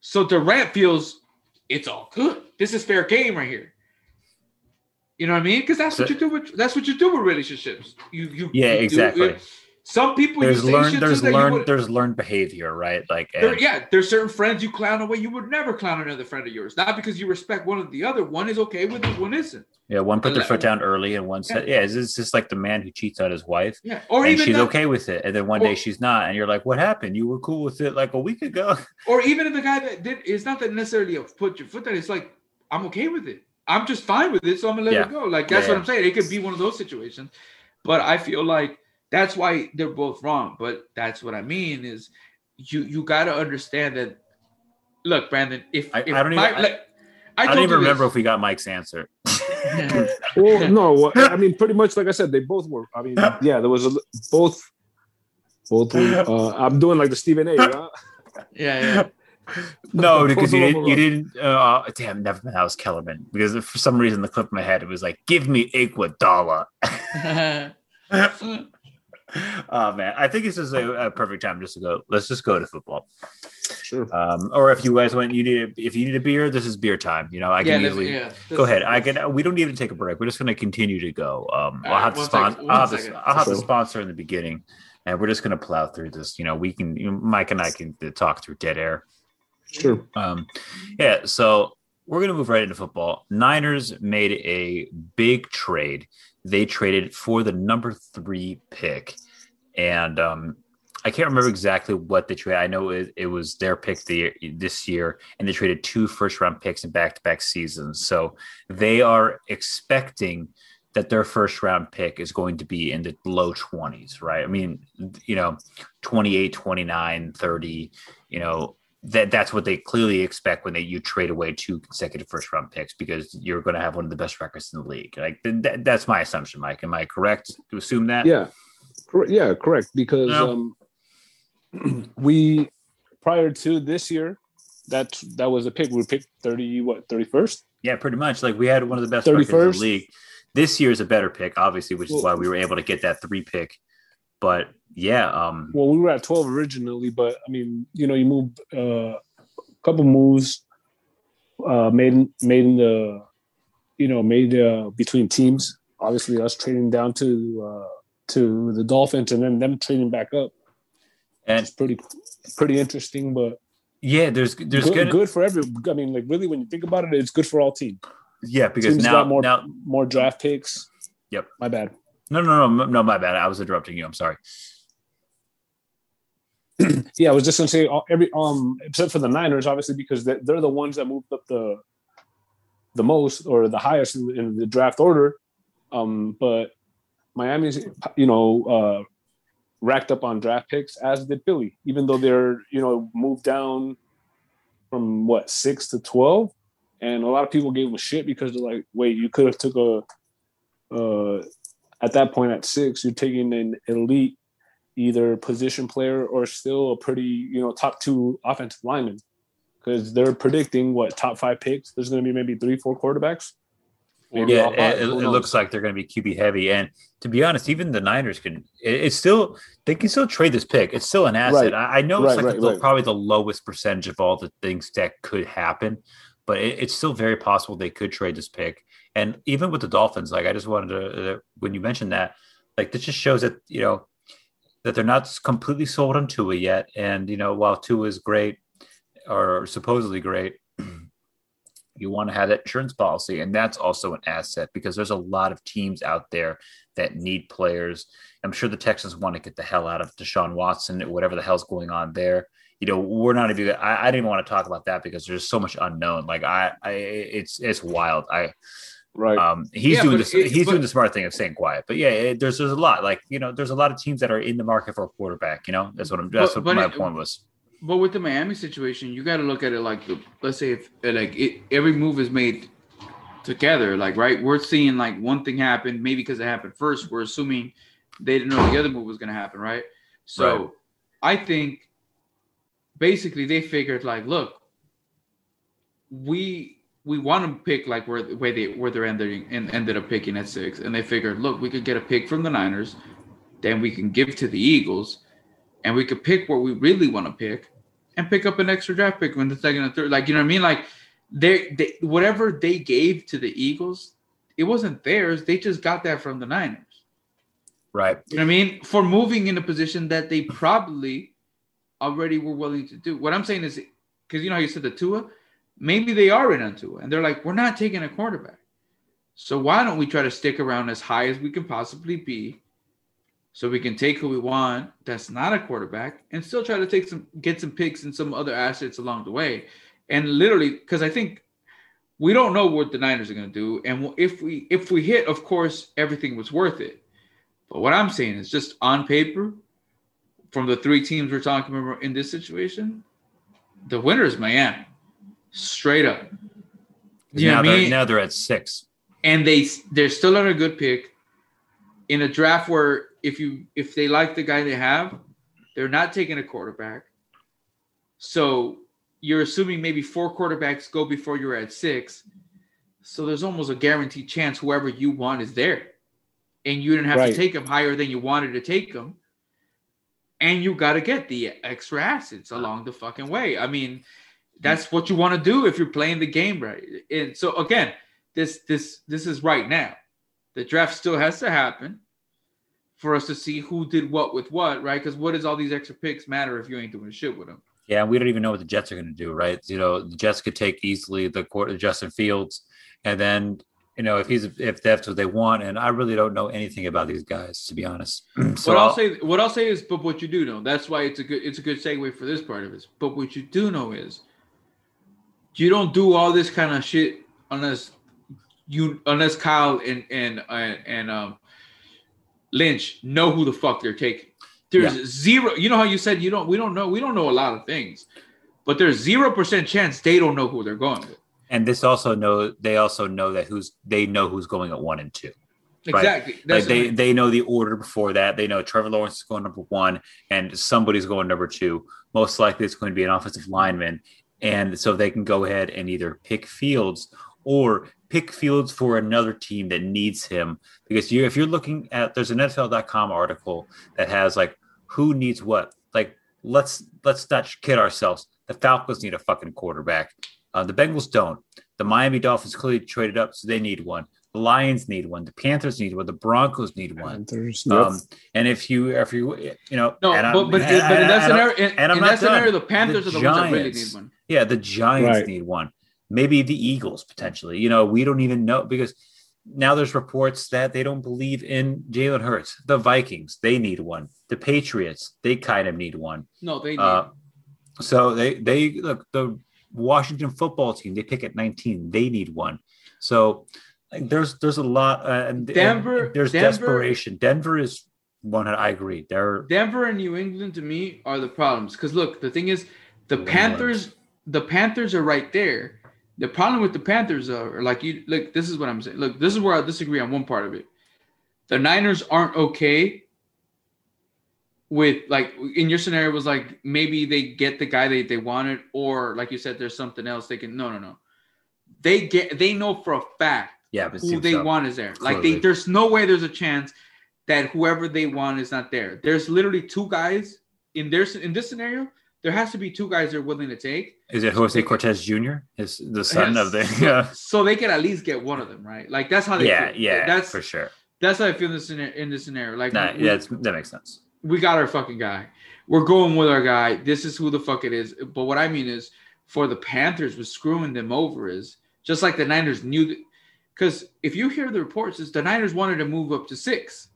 So Durant feels it's all good. This is fair game right here. You know what I mean? Because that's what you do with that's what you do with relationships. You you Yeah, you do- exactly. Some people there's learned there's learned would- there's learned behavior, right? Like there- and- yeah, there's certain friends you clown away you would never clown another friend of yours. Not because you respect one or the other. One is okay with it, one isn't. yeah, one put their foot down early and one said, yeah, it's it's just like the man who cheats on his wife. Yeah, or and even she's the- okay with it, and then one or- day she's not, and you're like, "What happened? You were cool with it like a week ago." [laughs] or even if the guy that did. It's not that necessarily a put your foot down. It's like I'm okay with it. I'm just fine with it, so I'm gonna let Yeah. it go. Like that's Yeah, what yeah. I'm saying. It could be one of those situations, but I feel like that's why they're both wrong. But that's what I mean is you you got to understand that. Look, Brandon, if I- if I don't even- my- I- like, I, told don't even remember this. if we got Mike's answer. [laughs] Well, no, I mean, pretty much like I said, they both were. I mean, [laughs] yeah, there was a, both. Both. Were, [laughs] uh, I'm doing like the Stephen A. Huh? yeah, yeah. No, because you didn't. You didn't. Uh, damn, never mind. That was Kellerman because for some reason the clip in my head it was like, "Give me Iguodala." Oh man, I think this is a, a perfect time just to go. Let's just go to football. Sure. Um, or if you guys want, you need if you need a beer, this is beer time. You know, I can let's- easily yeah. go ahead. I can. We don't need to take a break. We're just going to continue to go. Um, I'll right, have the one sponsor. I'll have, the, second. I'll have the sponsor in the beginning, and we're just going to plow through this. You know, we can. You know, Mike and I can talk through dead air. Sure. Um, yeah, so we're going to move right into football. Niners made a big trade. They traded for the number three pick, and um, I can't remember exactly what they traded. I know it, it was their pick the, this year, and they traded two first round picks in back to back seasons. So they are expecting that their first round pick is going to be in the low 20s, right? I mean, you know, 28, 29, 30, you know, that that's what they clearly expect when they you trade away two consecutive first round picks because you're going to have one of the best records in the league. Like that, that's my assumption, Mike. Am I correct to assume that? Yeah. Cor- Yeah, correct. Because No. um, [clears throat] we prior to this year, that that was a pick. We picked thirty what thirty first. Yeah, pretty much. Like we had one of the best records in the league. This year is a better pick, obviously, which is Well- why we were able to get that three pick. But yeah, um, Well, we were at twelve originally, but I mean, you know, you moved uh, a couple moves, uh, made made in the, you know, made uh, between teams. Obviously, us trading down to uh, to the Dolphins and then them trading back up. and It's pretty pretty interesting, but yeah, there's there's good, good, good for every. I mean, like really, when you think about it, it's good for all teams. yeah because Teams now got more now more draft picks. Yep. My bad. No no no no my bad. I was interrupting you. I'm sorry. [clears throat] Yeah, I was just gonna say all- every um except for the Niners, obviously because they- they're the ones that moved up the the most or the highest in, in the draft order. Um, but Miami's you know uh racked up on draft picks as did Philly, even though they're you know moved down from what six to twelve, and a lot of people gave them shit because they're like, wait, you could have took a uh at that point at six, you're taking an elite either position player or still a pretty you know top two offensive lineman because they're predicting what top five picks. There's going to be maybe three, four quarterbacks. Maybe yeah, it, it, looks like they're going to be QB heavy. And to be honest, even the Niners can. It, it's still they can still trade this pick. It's still an asset. Right. I, I know it's like right, the, right. probably the lowest percentage of all the things that could happen, but it, it's still very possible they could trade this pick. And even with the Dolphins, like I just wanted to uh, when you mentioned that, like this just shows that you know that they're not completely sold on Tua yet. And you know while Tua is great or supposedly great [clears throat] you want to have that insurance policy. And that's also an asset because there's a lot of teams out there that need players. I'm sure the texans want to get the hell out of deshaun watson whatever the hell's going on there. You know we're not even i, I didn't even want to talk about that because there's so much unknown. Like i, I it's it's wild. I right. um he's Yeah, doing this he's but- doing the smart thing of staying quiet but yeah it, there's there's a lot like you know there's a lot of teams that are in the market for a quarterback you know that's what i'm that's But- what but my it- point was But with the Miami situation, you got to look at it like the let's say if like it, every move is made together, like right, we're seeing like one thing happen, maybe because it happened first. We're assuming they didn't know the other move was going to happen, right? So Right. I think basically they figured like, look, we we want to pick like where where they where they're ending and ended up picking at six, and they figured, look, we could get a pick from the Niners, then we can give to the Eagles, and we could pick what we really want to pick, and pick up an extra draft pick when the second and third, like you know what I mean, like they they whatever they gave to the Eagles, it wasn't theirs. They just got that from the Niners. Right. You know what I mean? For moving in a position that they probably already were willing to do. What I'm saying is because you know how you said the Tua, maybe they are in on and they're like, we're not taking a quarterback. So why don't we try to stick around as high as we can possibly be, so we can take who we want that's not a quarterback, and still try to take some get some picks and some other assets along the way, and literally because I think we don't know what the Niners are going to do, and if we if we hit, of course, everything was worth it. But what I'm saying is just on paper, from the three teams we're talking about in this situation, the winner is Miami, straight up. You now, they're, mean? now they're at six. and they they're still on a good pick in a draft where if you if they like the guy they have, they're not taking a quarterback. So you're assuming maybe four quarterbacks go before you're at six. So there's almost a guaranteed chance whoever you want is there. And you didn't have Right. to take them higher than you wanted to take them. And you got to get the extra assets along the fucking way. I mean, that's what you want to do if you're playing the game right. And so again, this this this is right now. The draft still has to happen for us to see who did what with what, right? Because what does all these extra picks matter if you ain't doing shit with them? Yeah, we don't even know what the Jets are going to do, right? You know, the Jets could take easily the court of Justin Fields, and then you know if he's if that's what they want, and I really don't know anything about these guys to be honest. [clears throat] so what I'll I'll- say, what I'll say is, but what you do know, that's why it's a good, it's a good segue for this part of it. But what you do know is, you don't do all this kind of shit unless you, unless Kyle and and and, and um, Lynch know who the fuck they're taking. There's zero. You know how you said you don't. We don't know. We don't know a lot of things, but there's zero percent chance they don't know who they're going with. and this also know they also know that who's they know who's going at one and two. Right. Exactly. Like they I mean. they know the order before that. They know Trevor Lawrence is going number one, and somebody's going number two. Most likely, it's going to be an offensive lineman, and so they can go ahead and either pick Fields or pick Fields for another team that needs him. Because you, if you're looking at, there's an NFL.com article that has like who needs what. Like let's let's not kid ourselves. The Falcons need a fucking quarterback. Uh, the Bengals don't. The Miami Dolphins clearly traded up, so they need one. The Lions need one. The Panthers need one. The Broncos need one. Panthers, yep. Um, and if you, if you, you know, No, and I'm- but but, and- but in and- that scenario, in, and I'm in not that scenario, done. the Panthers The are the ones that really need one. Yeah, the Giants Right. need one. Maybe the Eagles potentially. You know, we don't even know because now there's reports that they don't believe in Jalen Hurts. The Vikings, they need one. The Patriots, they kind of need one. No, they need. Uh, so they they look the Washington football team. They pick at 19. They need one. So like, there's there's a lot. Uh, and and there's Denver- desperation. Denver is one. I agree. They're Denver and New England to me are the problems. Because look, the thing is, the New Panthers, the Panthers are right there. The problem with the Panthers are like you look. This is what I'm saying. Look, this is where I disagree on one part of it. The Niners aren't okay with like in your scenario was like maybe they get the guy they, they wanted or like you said there's something else they can no no no they get they know for a fact yeah, who they so. want is there. Like they, there's no way there's a chance that whoever they want is not there. There's literally two guys in their in this scenario. There has to be two guys they're willing to take, Is it Jose Cortez Jr.? Is the son of the? Yeah, so they can at least get one of them, right? Like that's how they. yeah, feel. yeah, That's for sure. that's how I feel in this scenario. In this scenario, like Nah, we, yeah, it's, that makes sense. we got our fucking guy. We're going with our guy. This is who the fuck it is. But what I mean is, for the Panthers, was screwing them over is just like the Niners knew. Because if you hear the reports, is the Niners wanted to move up to six,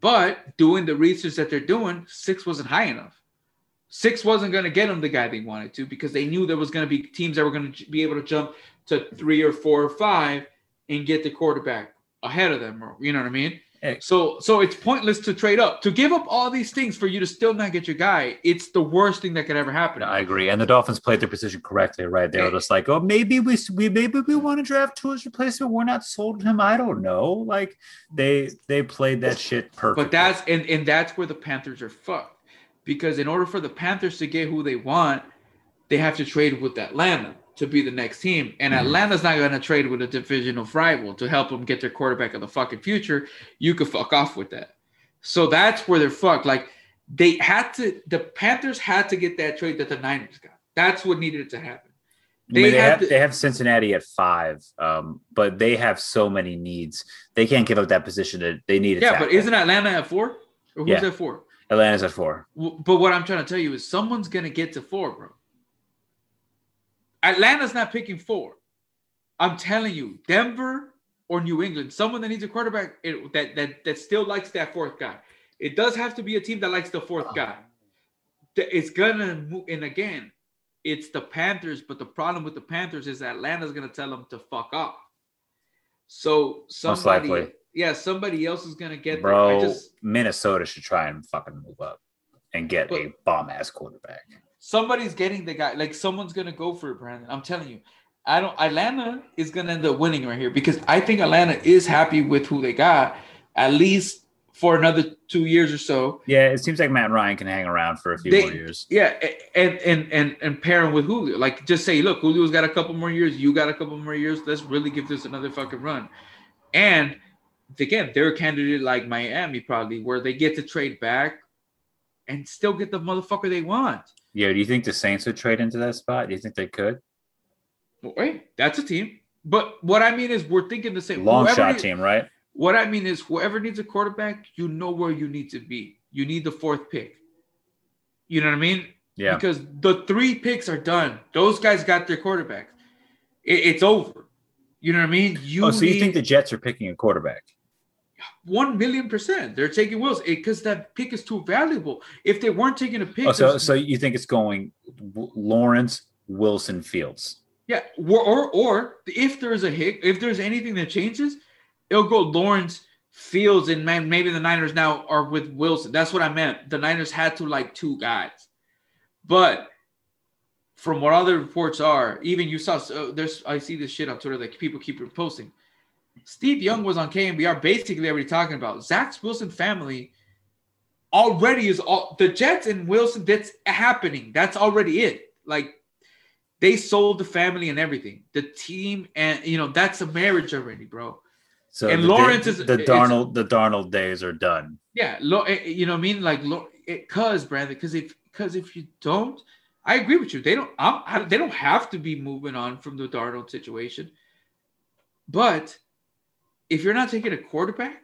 but doing the research that they're doing, six wasn't high enough. Six wasn't going to get them the guy they wanted to because they knew there was going to be teams that were going to be able to jump to three or four or five and get the quarterback ahead of them. Or, you know what I mean? Hey. So so it's pointless to trade up. To give up all these things for you to still not get your guy, it's the worst thing that could ever happen. I agree. And the Dolphins played their position correctly, right? They were just like, oh, maybe we, we maybe we want to draft Tua's replacement. We're not sold him. I don't know. Like they they played that shit perfect. But that's and and that's where the Panthers are fucked. Because in order for the Panthers to get who they want, they have to trade with Atlanta to be the next team. And Mhm. Atlanta's not going to trade with a divisional rival to help them get their quarterback of the fucking future. You could fuck off with that. So that's where they're fucked. Like they had to, the Panthers had to get that trade that the Niners got. That's what needed to happen. I mean, they they, have to- they have Cincinnati at five, um, but they have so many needs. They can't give up that position. To, they need. Yeah, but isn't Atlanta at four? Or who's Yeah. at four? Atlanta's at four? But what I'm trying to tell you is someone's gonna get to four, bro. Atlanta's not picking four. I'm telling you, Denver or New England, someone that needs a quarterback that that that still likes that fourth guy. It does have to be a team that likes the fourth oh. guy. It's gonna move, and again, it's the Panthers. But the problem with the Panthers is Atlanta's gonna tell them to fuck off. So somebody, likely. Yeah, somebody else is gonna get Bro, there. I just Minnesota should try and fucking move up and get a bomb ass quarterback. somebody's getting the guy. Like someone's gonna go for it, Brandon. I'm telling you. I don't. Atlanta is gonna end up winning right here because I think Atlanta is happy with who they got, at least for another two years or so. Yeah, it seems like Matt Ryan can hang around for a few They- more years. Yeah, and and and and pairing with Julio, like just say, look, Julio's got a couple more years. You got a couple more years. Let's really give this another fucking run. And again, they're a candidate like Miami, probably where they get to trade back and still get the motherfucker they want. Yeah, do you think the Saints would trade into that spot? Do you think they could? Wait, that's a team. But what I mean is, we're thinking the same. Long whoever shot team, right? What I mean is, whoever needs a quarterback, you know where you need to be. You need the fourth pick. You know what I mean? Yeah. Because the three picks are done. Those guys got their quarterbacks. It- it's over. You know what I mean? You oh, so you need think the Jets are picking a quarterback? One million percent. They're taking Wills eh, because that pick is too valuable. If they weren't taking a pick, Oh, so so you think it's going Lawrence, Wilson, Fields? Yeah, or, or or if there's a hit, if there's anything that changes, it'll go Lawrence, Fields, and man, maybe the Niners now are with Wilson. That's what I meant. The Niners had to like two guys, but from what other reports are, even you saw so there's I see this shit on Twitter that people keep posting. Steve Young was on KNBR basically already talking about Zach Wilson family already is all the Jets and Wilson. That's happening. That's already it. Like they sold the family and everything. The team and you know that's a marriage already, bro. So And the, Lawrence the, is- the Darnold the Darnold days are done. Yeah, lo, eh, eh, you know what I mean? Like, cause Brandon, because if because if you don't, I agree with you. They don't. I'm, I, they don't have to be moving on from the Darnold situation. But if you're not taking a quarterback,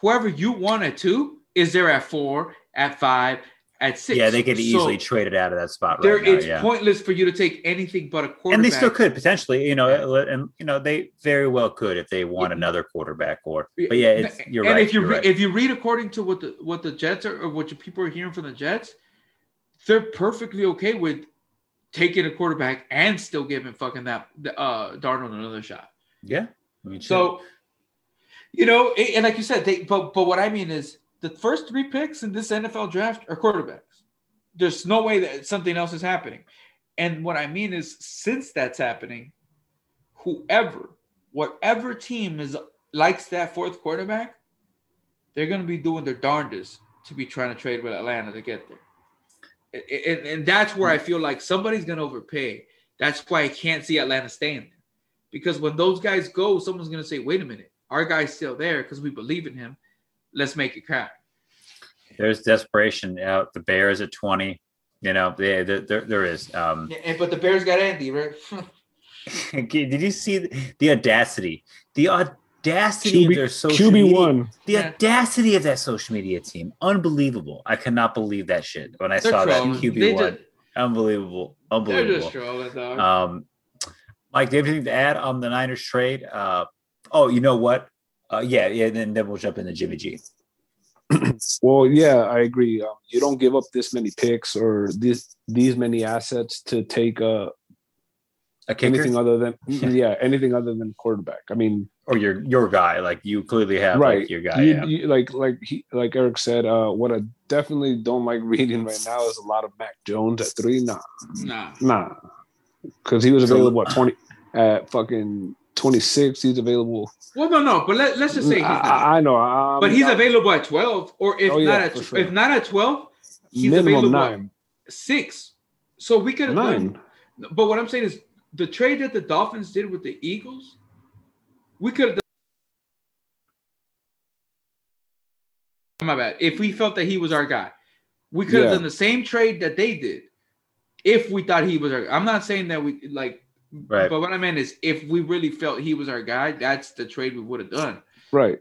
whoever you want at two is there at four, at five, at six. Yeah, they could So easily trade it out of that spot There, right now. it's Yeah. pointless for you to take anything but a quarterback. and they still could potentially, you know, and you know they very well could if they want another quarterback or. But yeah, it's, you're and right. And if you re- right. if you read according to what the what the Jets are or what you people are hearing from the Jets, they're perfectly okay with taking a quarterback and still giving fucking that uh Darnold another shot. yeah. I mean, shit. So, you know, and like you said, they but but what I mean is the first three picks in this NFL draft are quarterbacks. There's no way that something else is happening. And what I mean is, since that's happening, whoever, whatever team is likes that fourth quarterback, they're going to be doing their darndest to be trying to trade with Atlanta to get there. And, and, and that's where I feel like somebody's going to overpay. That's why I can't see Atlanta staying there. Because when those guys go, someone's going to say, wait a minute, our guy's still there because we believe in him. Let's make it crack. there's desperation out. The Bears at twenty. You know, yeah, there, there, there is. Um, Yeah, and, but the Bears got Andy, right? [laughs] did you see the, the audacity? The audacity QB of their social QB media. one. The Yeah. audacity of that social media team, unbelievable! I cannot believe that shit when I They're saw that trolling. QB They one. just- Unbelievable, They're unbelievable. just trolling, dog. Um, Mike, do you have anything to add on the Niners trade? Uh, oh, you know what? Uh, yeah, yeah. Then then we'll jump into Jimmy G. [clears throat] Well, yeah, I agree. Um, you don't give up this many picks or this these many assets to take uh, A anything other than [laughs] yeah anything other than quarterback. I mean, or your your guy. Like you clearly have right like your guy. You- yeah. you- like like he like Erick said. Uh, what I definitely don't like [laughs] reading right now is a lot of Mac Jones at three. Nah, Nah. nah, because he was available at twenty at fucking twenty six. He's available. Well, no, no, but let, let's just say he's I. I- I know, um, but he's available at 12, or if Oh, yeah, not at for sure. if not at 12, he's minimum available at nine. six. So we could have Nine. done. But what I'm saying is the trade that the Dolphins did with the Eagles, we could have done. My bad. If we felt that he was our guy, we could have Yeah. done the same trade that they did. If we thought he was our, I'm not saying that we like, Right. but what I meant is if we really felt he was our guy, that's the trade we would have done. Right.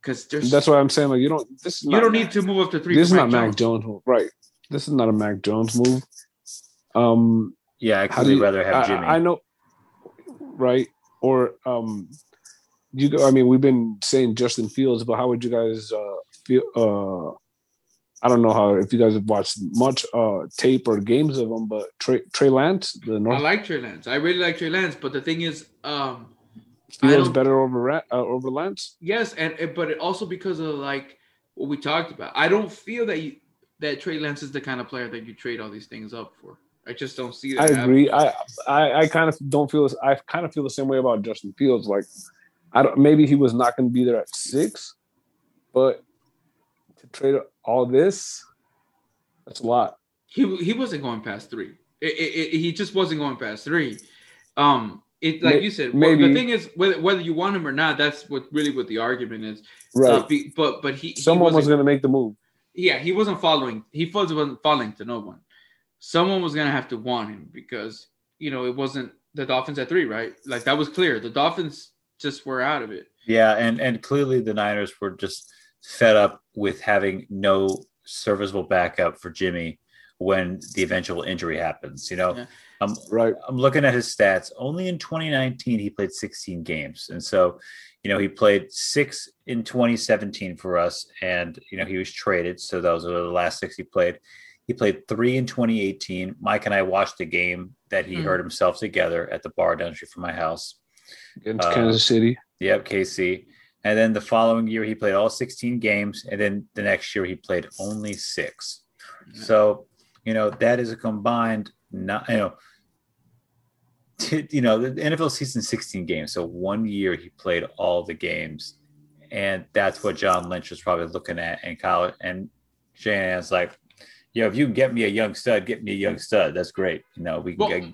Because there's That's why I'm saying like you don't. This is you not don't Mac- need to move up to three. This is not Mac Jones move. Right. This is not a Mac Jones move. Um, yeah, I how could rather have I- Jimmy. I, know, right? Or um, you. go- I mean, we've been saying Justin Fields, but how would you guys uh feel? Uh, I don't know how if you guys have watched much uh tape or games of him, but Trey, Trey Lance, the North. I like Trey Lance. I really like Trey Lance, but the thing is, um, better over uh, over Lance. yes, and but it also because of like what we talked about. I don't feel that you that Trey Lance is the kind of player that you trade all these things up for. I just don't see that. I happening. agree. I, I I kind of don't feel. this- I kind of feel the same way about Justin Fields. Like, I don't. Maybe he was not going to be there at six, but trade all this, that's a lot. He he wasn't going past three. It, it, it- he just wasn't going past three. Um, it like May- you said. Well, the thing is, whether whether you want him or not, that's what really what the argument is. Right. Uh, be, but but he he Someone was wasn't- going to make the move. yeah, he wasn't following. He wasn't falling to no one. Someone was gonna have to want him because you know it wasn't the Dolphins at three, right? Like that was clear. The Dolphins just were out of it. Yeah, and and clearly the Niners were just fed up with having no serviceable backup for Jimmy when the eventual injury happens. You know, Yeah. I'm Right. I'm looking at his stats. Only in 2019 he played 16 games, and so you know he played six in 2017 for us, and you know he was traded. So those are the last six he played. He played three in 2018. Mike and I watched the game that he Mhm. hurt himself together at the bar down the street from my house. Against Uh, Kansas City. Yep, KC. And then the following year, he played all 16 games. And then the next year, he played only six. So, you know, that is a combined, not, you know, t- [laughs] you know, the NFL season 16 games. So one year he played all the games. And that's what John Lynch was probably looking at in college. And Shanahan's like, yo, if you can get me a young stud, get me a young stud. That's great. You know, we can Well, get,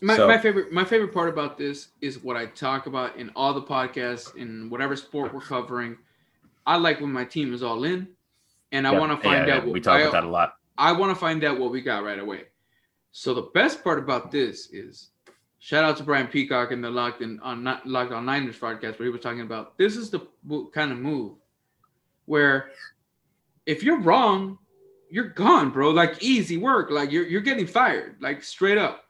My, So- my favorite my favorite part about this is what I talk about in all the podcasts in whatever sport we're covering. I like when my team is all in, and I Yeah, want to find yeah, out. yeah, what, we talk I, about that a lot. I want to find out what we got right away. So the best part about this is shout out to Brian Peacock and the Locked in uh, on not Locked on Niners podcast where he was talking about this is the kind of move where if you're wrong, you're gone, bro. Like easy work. Like you're you're getting fired, like straight up.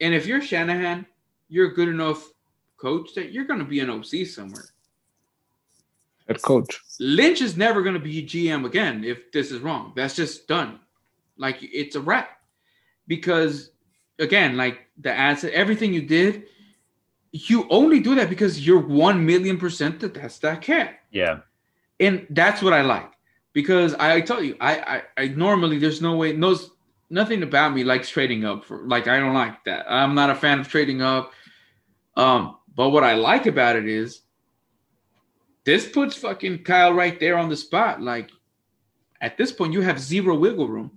And if you're Shanahan, you're a good enough coach that you're gonna be an OC somewhere. Head coach. Lynch is never going to be GM again if this is wrong. That's just done. Like it's a wrap. Because again, like the asset, everything you did, you only do that because you're one million percent that that's that cat. Yeah. And that's what I like. Because I, I tell you, I, I I normally there's no way knows nothing about me likes trading up for like I don't like that. I'm not a fan of trading up. Um, but what I like about it is this puts fucking Kyle right there on the spot. Like at this point, you have zero wiggle room.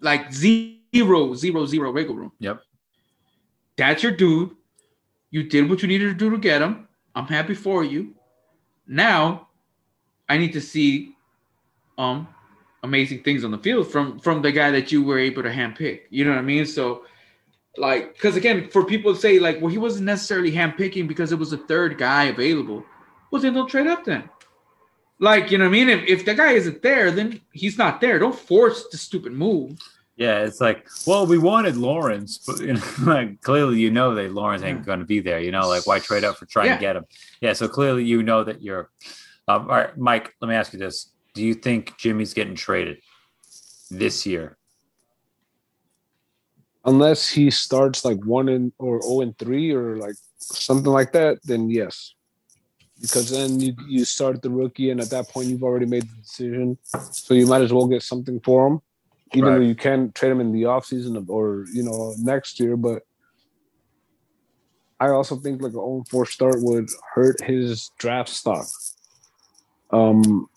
Like zero, zero, zero wiggle room. Yep. That's your dude. You did what you needed to do to get him. I'm happy for you. Now, I need to see um amazing things on the field from from the guy that you were able to handpick. You know what I mean? So like because again, for people to say like, well, he wasn't necessarily handpicking because it was a third guy available. Well, then don't trade up then. Like, you know what I mean? If, if the guy isn't there, then he's not there. Don't force the stupid move. Yeah, it's like, well, we wanted Lawrence, but you know, [laughs] like clearly you know that Lawrence ain't Yeah. going to be there. You know, like why trade up for trying Yeah. to get him? Yeah, so clearly you know that you're. Um, all right, Mike. Let me ask you this: Do you think Jimmy's getting traded this year? Unless he starts like one and or zero and three or like something like that, then yes. Because then you, you start the rookie, and at that point, you've already made the decision. So you might as well get something for him, even Right. though you can trade him in the offseason or, you know, next year. But I also think like an 0 4 start would hurt his draft stock. Um,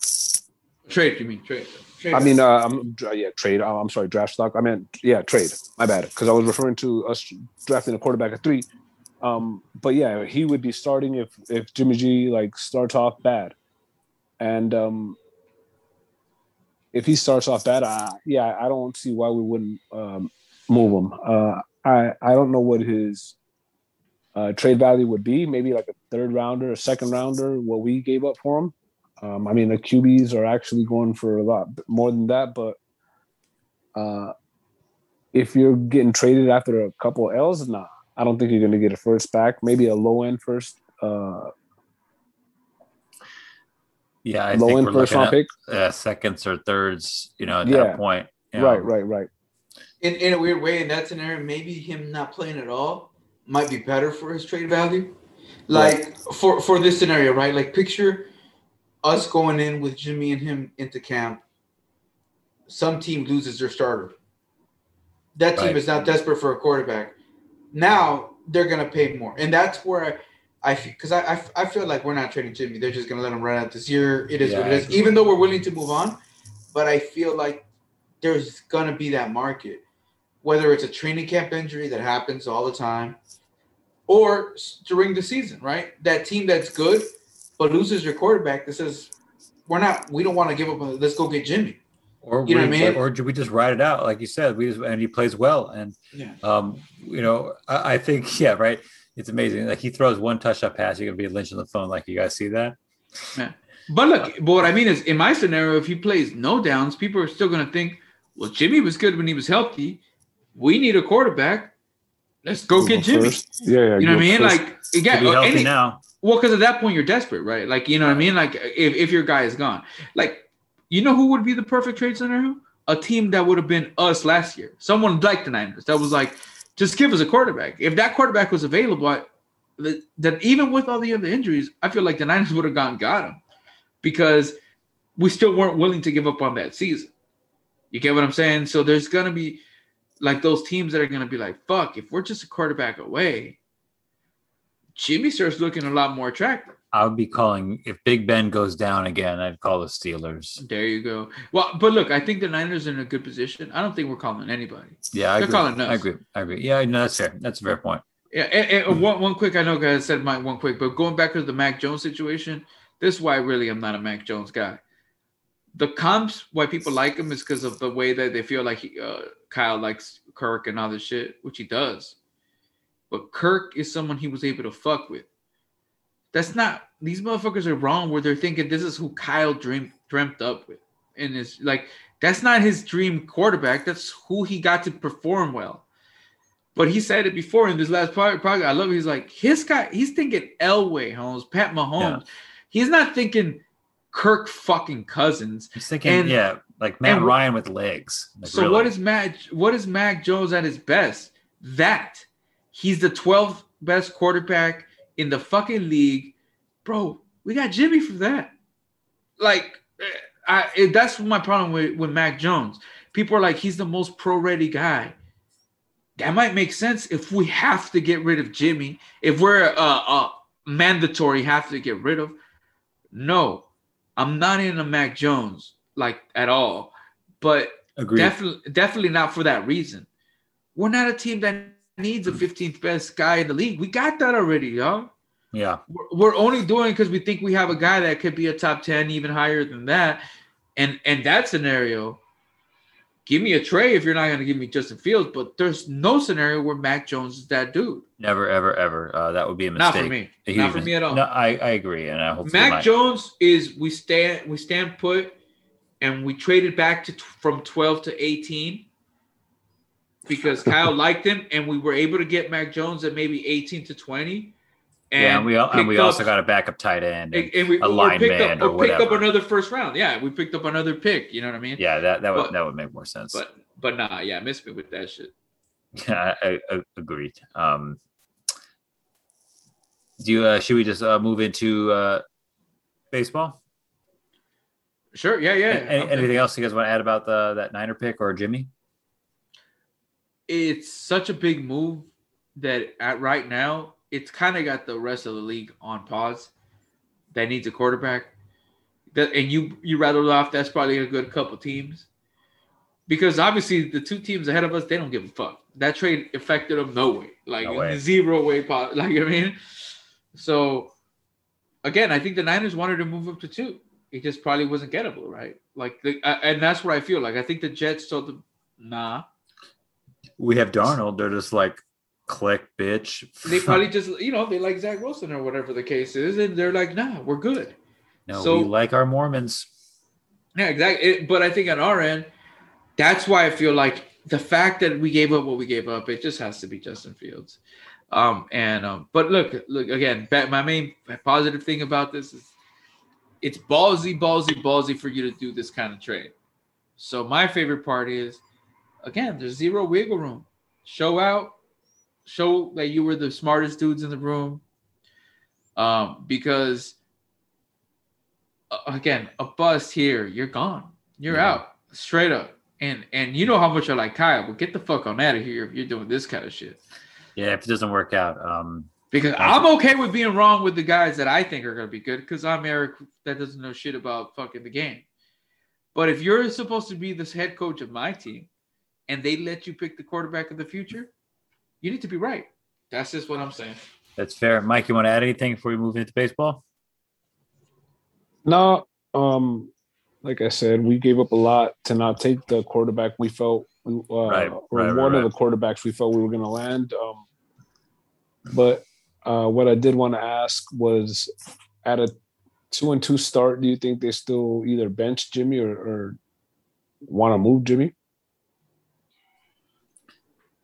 Trade, you mean trade? trade I mean, uh, I'm yeah, trade. I'm sorry, draft stock. I meant yeah, trade. My bad, because I was referring to us drafting a quarterback at three. Um, but yeah, he would be starting if if Jimmy G like starts off bad, and um, if he starts off bad, I, yeah, I don't see why we wouldn't um, move him. Uh, I I don't know what his uh, trade value would be. Maybe like a third rounder, a second rounder, what we gave up for him. Um, I mean, the QBs are actually going for a lot more than that, but uh, if you're getting traded after a couple L's, nah, I don't think you're going to get a first back. Maybe a low end first, uh, Yeah, I low think end we're first looking round at pick. uh, seconds or thirds. You know, at Yeah. that point. you know. Right, right, right. in, in a weird way, in that scenario, maybe him not playing at all might be better for his trade value. Like for for this scenario, right? Like picture us going in with Jimmy and him into camp. Some team loses their starter. That team Right. is now desperate for a quarterback. Now they're gonna pay more, and that's where I feel because I, I I feel like we're not trading Jimmy. They're just gonna let him run out this year. It is Yeah, what it is. Even though we're willing to move on, but I feel like there's gonna be that market whether it's a training camp injury that happens all the time or during the season, right? That team that's good but loses your quarterback that says, we're not, we don't want to give up. on- Let's go get Jimmy. Or You know we, what I mean? or do we just ride it out, like you said? We just and he plays well, and Yeah. um, you know, I, I think [laughs] yeah, right. It's amazing. Like he throws one touchdown pass, you're gonna be Lynch on the phone. Like you guys see that? But look, but what I mean is, in my scenario, if he plays no downs, people are still going to think, well, Jimmy was good when he was healthy. We need a quarterback. Let's go get Jimmy. First. Yeah, yeah. You know what I mean? first. Like To again, be healthy any, now. Well, because at that point you're desperate, right? Like you know what I mean? Like if, if your guy is gone, like you know who would be the perfect trade scenario? A team that would have been us last year. Someone like the Niners that was like, just give us a quarterback. If that quarterback was available, I, that, that even with all the other injuries, I feel like the Niners would have gone got him because we still weren't willing to give up on that season. You get what I'm saying? So there's gonna be like those teams that are gonna be like, fuck, if we're just a quarterback away, Jimmy starts looking a lot more attractive. I would be calling if Big Ben goes down again. I'd call the Steelers. There you go. Well, but look, I think the Niners are in a good position. I don't think we're calling anybody. Yeah, I They're agree. calling us. I agree. I agree. Yeah, no, that's fair. That's a fair point. Yeah, and, and one, one quick, I know guys said my one quick, but going back to the Mac Jones situation, this is why really I'm not a Mac Jones guy. The comps, why people like him is because of the way that they feel like he, uh, Kyle likes Kirk and all this shit, which he does. But Kirk is someone he was able to fuck with. That's not these motherfuckers are wrong where they're thinking this is who Kyle dreamed dreamt up with. And it's like that's not his dream quarterback. That's who he got to perform well. But he said it before in this last part. Probably, I love. It. He's like his guy. He's thinking Elway, Holmes, Pat Mahomes. He's not thinking Kirk fucking Cousins. He's thinking, And- yeah, like Matt and- Ryan with legs. Like, so really. what is Matt? What is Mac Jones at his best? That he's the 12th best quarterback in the fucking league, bro. We got Jimmy for that. Like, eh, I it, that's my problem with with Mac Jones. People are like, he's the most pro ready guy. That might make sense if we have to get rid of Jimmy. If we're uh, uh mandatory have to get rid of. No, I'm not in a Mac Jones like at all. But Agreed. Definitely, definitely not for that reason. We're not a team that needs a 15th best guy in the league. We got that already, y'all. yeah. We're, only doing because we think we have a guy that could be a top 10, even higher than that. And and that scenario, give me a Trey if you're not going to give me Justin Fields. But there's no scenario where Mac Jones is that dude. Never, ever, ever. Uh, that would be a mistake. Not for me. Not for me at all. No, I, I agree, and I hope Mac Jones is we stand we stand put, and we traded back to from 12 to 18 because Kyle liked him, and we were able to get Mac Jones at maybe 18 to 20. And yeah, and we and we picked also got a backup tight end. and- and, we a or lineman up or or picked up another first round. Yeah, we picked up another pick. You know what I mean? yeah, that that would But- that would make more sense. But but nah, yeah, miss me with that shit. Yeah, I, I, agreed. Um, Do you uh, should we just uh, move into uh, baseball? Sure. Yeah. Yeah. Any, anything else you guys want to add about the that Niner pick or Jimmy? It's such a big move that at right now it's kind of got the rest of the league on pause. That needs a quarterback. That and you you rattled off. That's probably a good couple teams because obviously the two teams ahead of us they don't give a fuck. That trade affected them no way, like No way. zero way. po- [laughs] Like I mean, so again, I think the Niners wanted to move up to two. It just probably wasn't gettable, right? Like, the, uh, and that's what I feel like. I think the Jets told them, "Nah." We have Darnold. They're just like click, bitch. They [laughs] probably just, you know, they like Zach Wilson or whatever the case is, and they're like, "Nah, we're good." no. so- we like our Mormons. Yeah, exactly. It, but I think on our end, that's why I feel like the fact that we gave up what we gave up, it just has to be Justin Fields. Um, and um, but look, look again. My main positive thing about this is it's ballsy, ballsy, ballsy for you to do this kind of trade. So my favorite part is again, there's zero wiggle room. Show out, show that you were the smartest dudes in the room. Um, because uh, again, a bust here, you're gone. You're Yeah. out straight up. And and you know how much I like Kyle, but get the fuck on out of here if you're doing this kind of shit. Yeah, if it doesn't work out, um, Because I'm okay with being wrong with the guys that I think are going to be good because I'm Eric that doesn't know shit about fucking the game. But if you're supposed to be this head coach of my team and they let you pick the quarterback of the future, you need to be right. That's just what I'm saying. that's fair. Mike, you want to add anything before we move into baseball? No, um, like I said, we gave up a lot to not take the quarterback we felt, uh, Right, or right, right, one right. of the quarterbacks we felt we were going to land. Um, but uh, what I did want to ask was, at a two and two start, do you think they still either bench Jimmy or, or want to move Jimmy?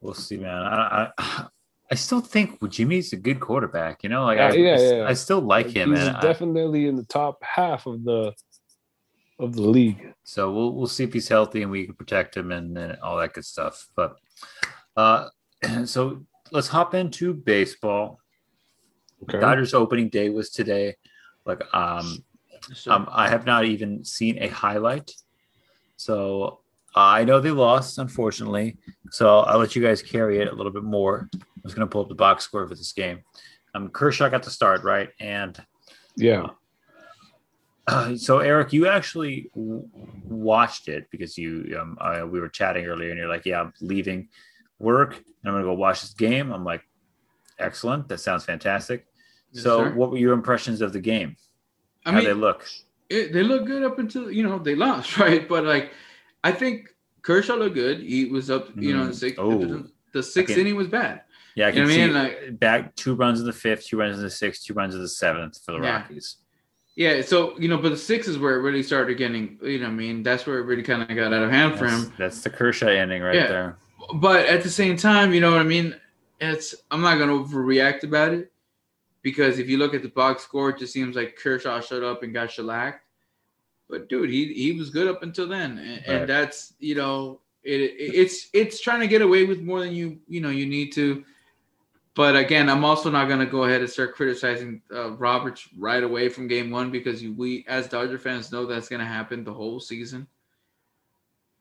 We'll see, man. I, I, I still think Jimmy's a good quarterback. You know, like Yeah, I, yeah, I, yeah. I still like him, He's and I- definitely in the top half of the of the league. so we'll we'll see if he's healthy and we can protect him and, and all that good stuff. But uh, [clears throat] so let's hop into baseball. Okay. Dodgers opening day was today. Like um, So, um, I have not even seen a highlight, so I know they lost, unfortunately. So I'll let you guys carry it a little bit more. I was going to pull up the box score for this game. Um, Kershaw got the start right, and Yeah. uh, so Eric, you actually w- watched it because you um, uh, we were chatting earlier, and you're like, "Yeah, I'm leaving work, and I'm going to go watch this game." I'm like, "Excellent, that sounds fantastic." Yes, so, sir. what were your impressions of the game? I How mean, they look? it, they look good up until you know they lost, [laughs] right? But like, I think Kershaw looked good. He was up, you know, mm-hmm. oh. sixth. Oh. the, sixth inning was bad. Yeah, I You can know what I mean? Like, back two runs in the fifth, two runs in the sixth, two runs in the seventh for the Yeah. Rockies. yeah. So you know, but the six is where it really started getting. You know, what I mean, that's where it really kind of got out of hand for That's, him. that's the Kershaw ending right Yeah. there. But at the same time, you know what I mean. It's I'm not gonna overreact about it because if you look at the box score, it just seems like Kershaw showed up and got shellacked. But dude, he he was good up until then, and, and that's you know it, it it's it's trying to get away with more than you you know you need to. But again, I'm also not gonna go ahead and start criticizing uh, Roberts right away from game one because you, we as Dodger fans know that's gonna happen the whole season.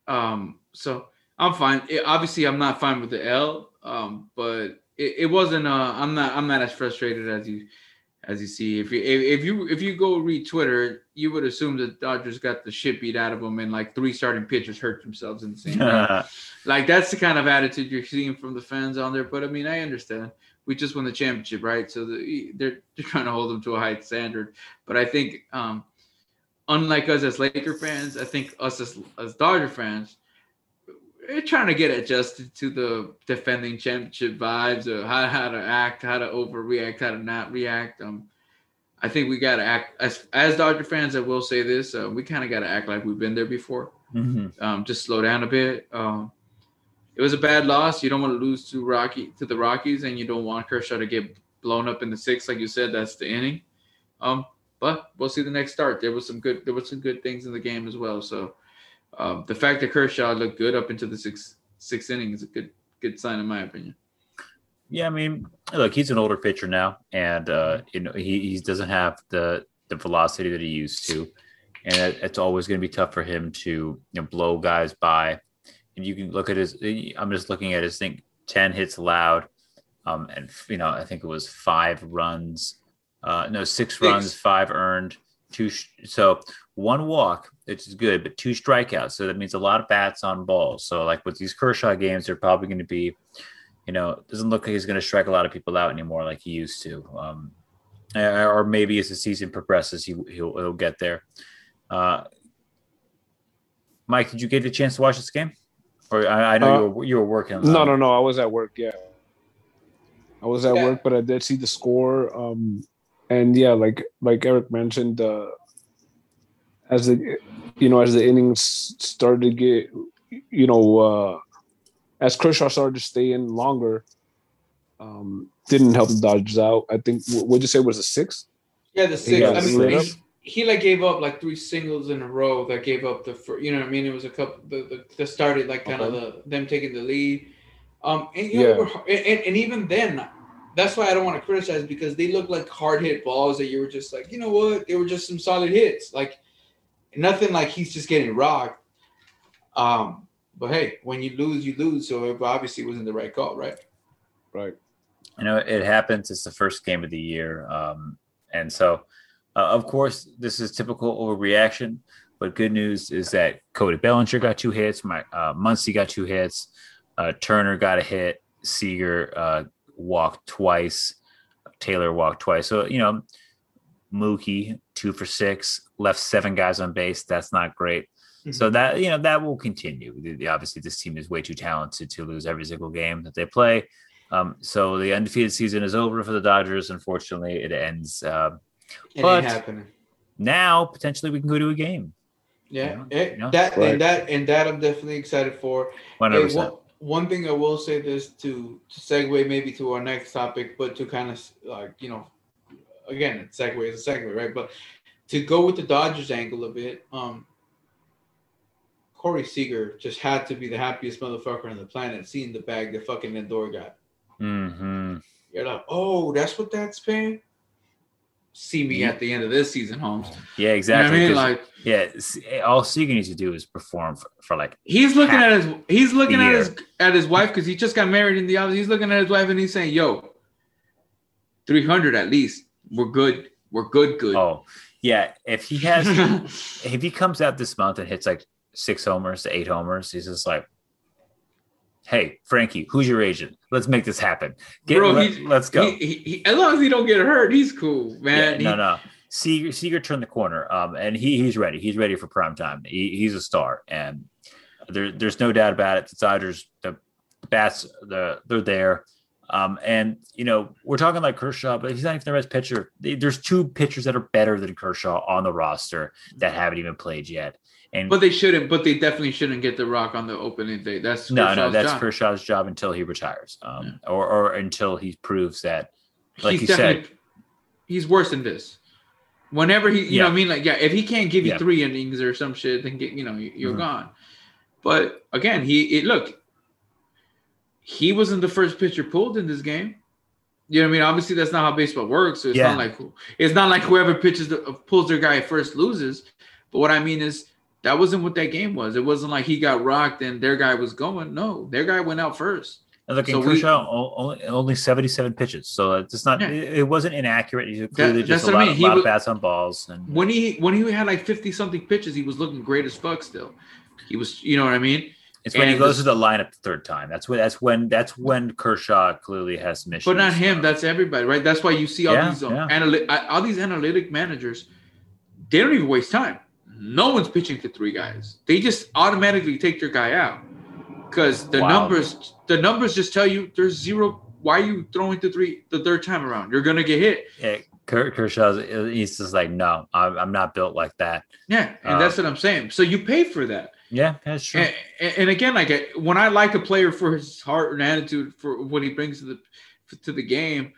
Um, so I'm fine. It- obviously, I'm not fine with the L, um, but it, it wasn't. Uh, I'm not. I'm not as frustrated as you as you see. If you if, you if you go read Twitter, you would assume the Dodgers got the shit beat out of them, and like three starting pitchers hurt themselves in the same. [laughs] like that's the kind of attitude you're seeing from the fans on there. But I mean, I understand. We just won the championship, right? So the, they're they're trying to hold them to a high standard. But I think, um, unlike us as Laker fans, I think us as as Dodger fans, we're trying to get adjusted to the defending championship vibes or how how to act, how to overreact, how to not react. Um, I think we got to act as as Dodger fans. I will say this: uh, we kind of got to act like we've been there before Mhm. um, just slow down a bit. Um, it was a bad loss. You don't want to lose to Rocky to the Rockies, and you don't want Kershaw to get blown up in the sixth, like you said. That's the inning. Um, but we'll see the next start. There was some good. There was some good things in the game as well. So um, the fact that Kershaw looked good up into the sixth sixth inning is a good good sign in my opinion. Yeah, I mean, look, he's an older pitcher now, and uh, you know he, he doesn't have the the velocity that he used to, and it, it's always going to be tough for him to you know blow guys by. And you can look at his. I'm just looking at his thing. Ten hits allowed, um, and you know I think it was five runs. Uh, no, six, Six. runs, five earned, two. So one walk, which is good, but two strikeouts. So that means a lot of bats on balls. So like with these Kershaw games, they're probably going to be you know, doesn't look like he's going to strike a lot of people out anymore like he used to. Um, or or maybe as the season progresses, he, he'll, he'll get there. Uh, Mike, did you get a chance to watch this game? Or I, I know Uh, you were you were working. No, no, no. I was at work. Yeah, I was at Yeah. work, but I did see the score. Um, and yeah, like like Eric mentioned, uh, as the you know as the innings started to get, you know, uh, as Kershaw started to stay in longer, um, didn't help the Dodgers out. I think what would you say was a six? Yeah, the six. got I mean, he, he like gave up like three singles in a row that gave up the first, you know what I mean. It was a couple the the, the started like kind of the them taking the lead. Um, and you know, Yeah. they were- and, and even then, that's why I don't want to criticize because they look like hard hit balls that you were just like, you know what, they were just some solid hits. Like nothing like he's just getting rocked. Um, but hey, when you lose, you lose. So obviously it obviously wasn't the right call, right? Right. you know it happens it's the first game of the year um, and so uh, of course this is typical overreaction but good news is that cody bellinger got two hits my uh, muncy got two hits uh, turner got a hit seager uh, walked twice taylor walked twice so you know mookie two for six left seven guys on base that's not great so that you know that will continue. The- the- Obviously, this team is way too talented to lose every single game that they play. Um, so the undefeated season is over for the Dodgers. Unfortunately, it ends um It But- happening. now. Potentially, we can go to a game. Yeah, Yeah, yeah. that Right. and that and that I'm definitely excited for. Hundred percent. One, thing I will say this to to segue maybe to our next topic, but to kind of like you know, again, segue is a segue, right? But to go with the Dodgers angle of it, um, Corey Seager just had to be the happiest motherfucker on the planet seeing the bag that fucking Lindor got. hmm You're like, oh, that's what that's paying. See me at the end of this season, Holmes. Yeah, You know exactly. I mean? Like yeah, all Seager needs to do is perform for, for like he's looking at his he's looking at year. his at his wife because he just got married in the office. He's looking at his wife and he's saying, "Yo, three hundred at least. We're good. We're good. Good." oh yeah. If he has [laughs] if he comes out this month and hits like six homers to eight homers, he's just like, "Hey, Frankie, who's your agent? Let's make this happen. Get, Bro, let, us go." He, he, as long as he don't get hurt, he's cool, Yeah, man. no, He- no. Seager, Seager turned the corner, um, and he he's ready. He's ready for prime time. He, he's a star, and there, there's no doubt about it. The Dodgers, the bats, the they're there. Um, and you know we're talking like Kershaw, but he's not even the best pitcher. There's two pitchers that are better than Kershaw on the roster that haven't even played yet. And But they shouldn't. But they definitely shouldn't get the rock on the opening day. That's no, no, that's job. Kershaw's job until he retires, um, or or until he proves that, like he's you said, he's worse than this. Whenever he, you Yeah. know, what I mean, like, yeah, if he can't give you Yeah. three innings or some shit, then get, you know, you- you're Mhm. gone. But again, he, it look, he wasn't the first pitcher pulled in this game. You know what I mean? Obviously, that's not how baseball works. So it's Yeah. not like it's not like whoever pitches the, uh, pulls their guy first loses. But what I mean is that wasn't what that game was. It wasn't like he got rocked and their guy was going. No, their guy went out first. And look, So Kershaw only, only 77 pitches, so it's not. Yeah. It, it wasn't inaccurate. He's clearly that's just a what I lot, mean. of, He lot of bats on balls, and when he when he had like 50 something pitches he was looking great as fuck still he was you know what i mean it's when he goes this- to the lineup the third time. That's when. That's when. That's when Kershaw clearly has some issues. but not him Uh, that's everybody right that's why you see all Yeah, these uh, yeah. analy- uh, all these analytic managers they don't even waste time no one's pitching to three guys they just automatically take their guy out because the Wow. numbers the numbers just tell you there's zero why are you throwing to three the third time around you're gonna get hit yeah, Ker- Kershaw's. He's just like, no, I'm, I'm not built like that. yeah and that's what i'm saying so you pay for that Yeah, that's true. And, and- again, like when I like a player for his heart and attitude for what he brings to the to the game,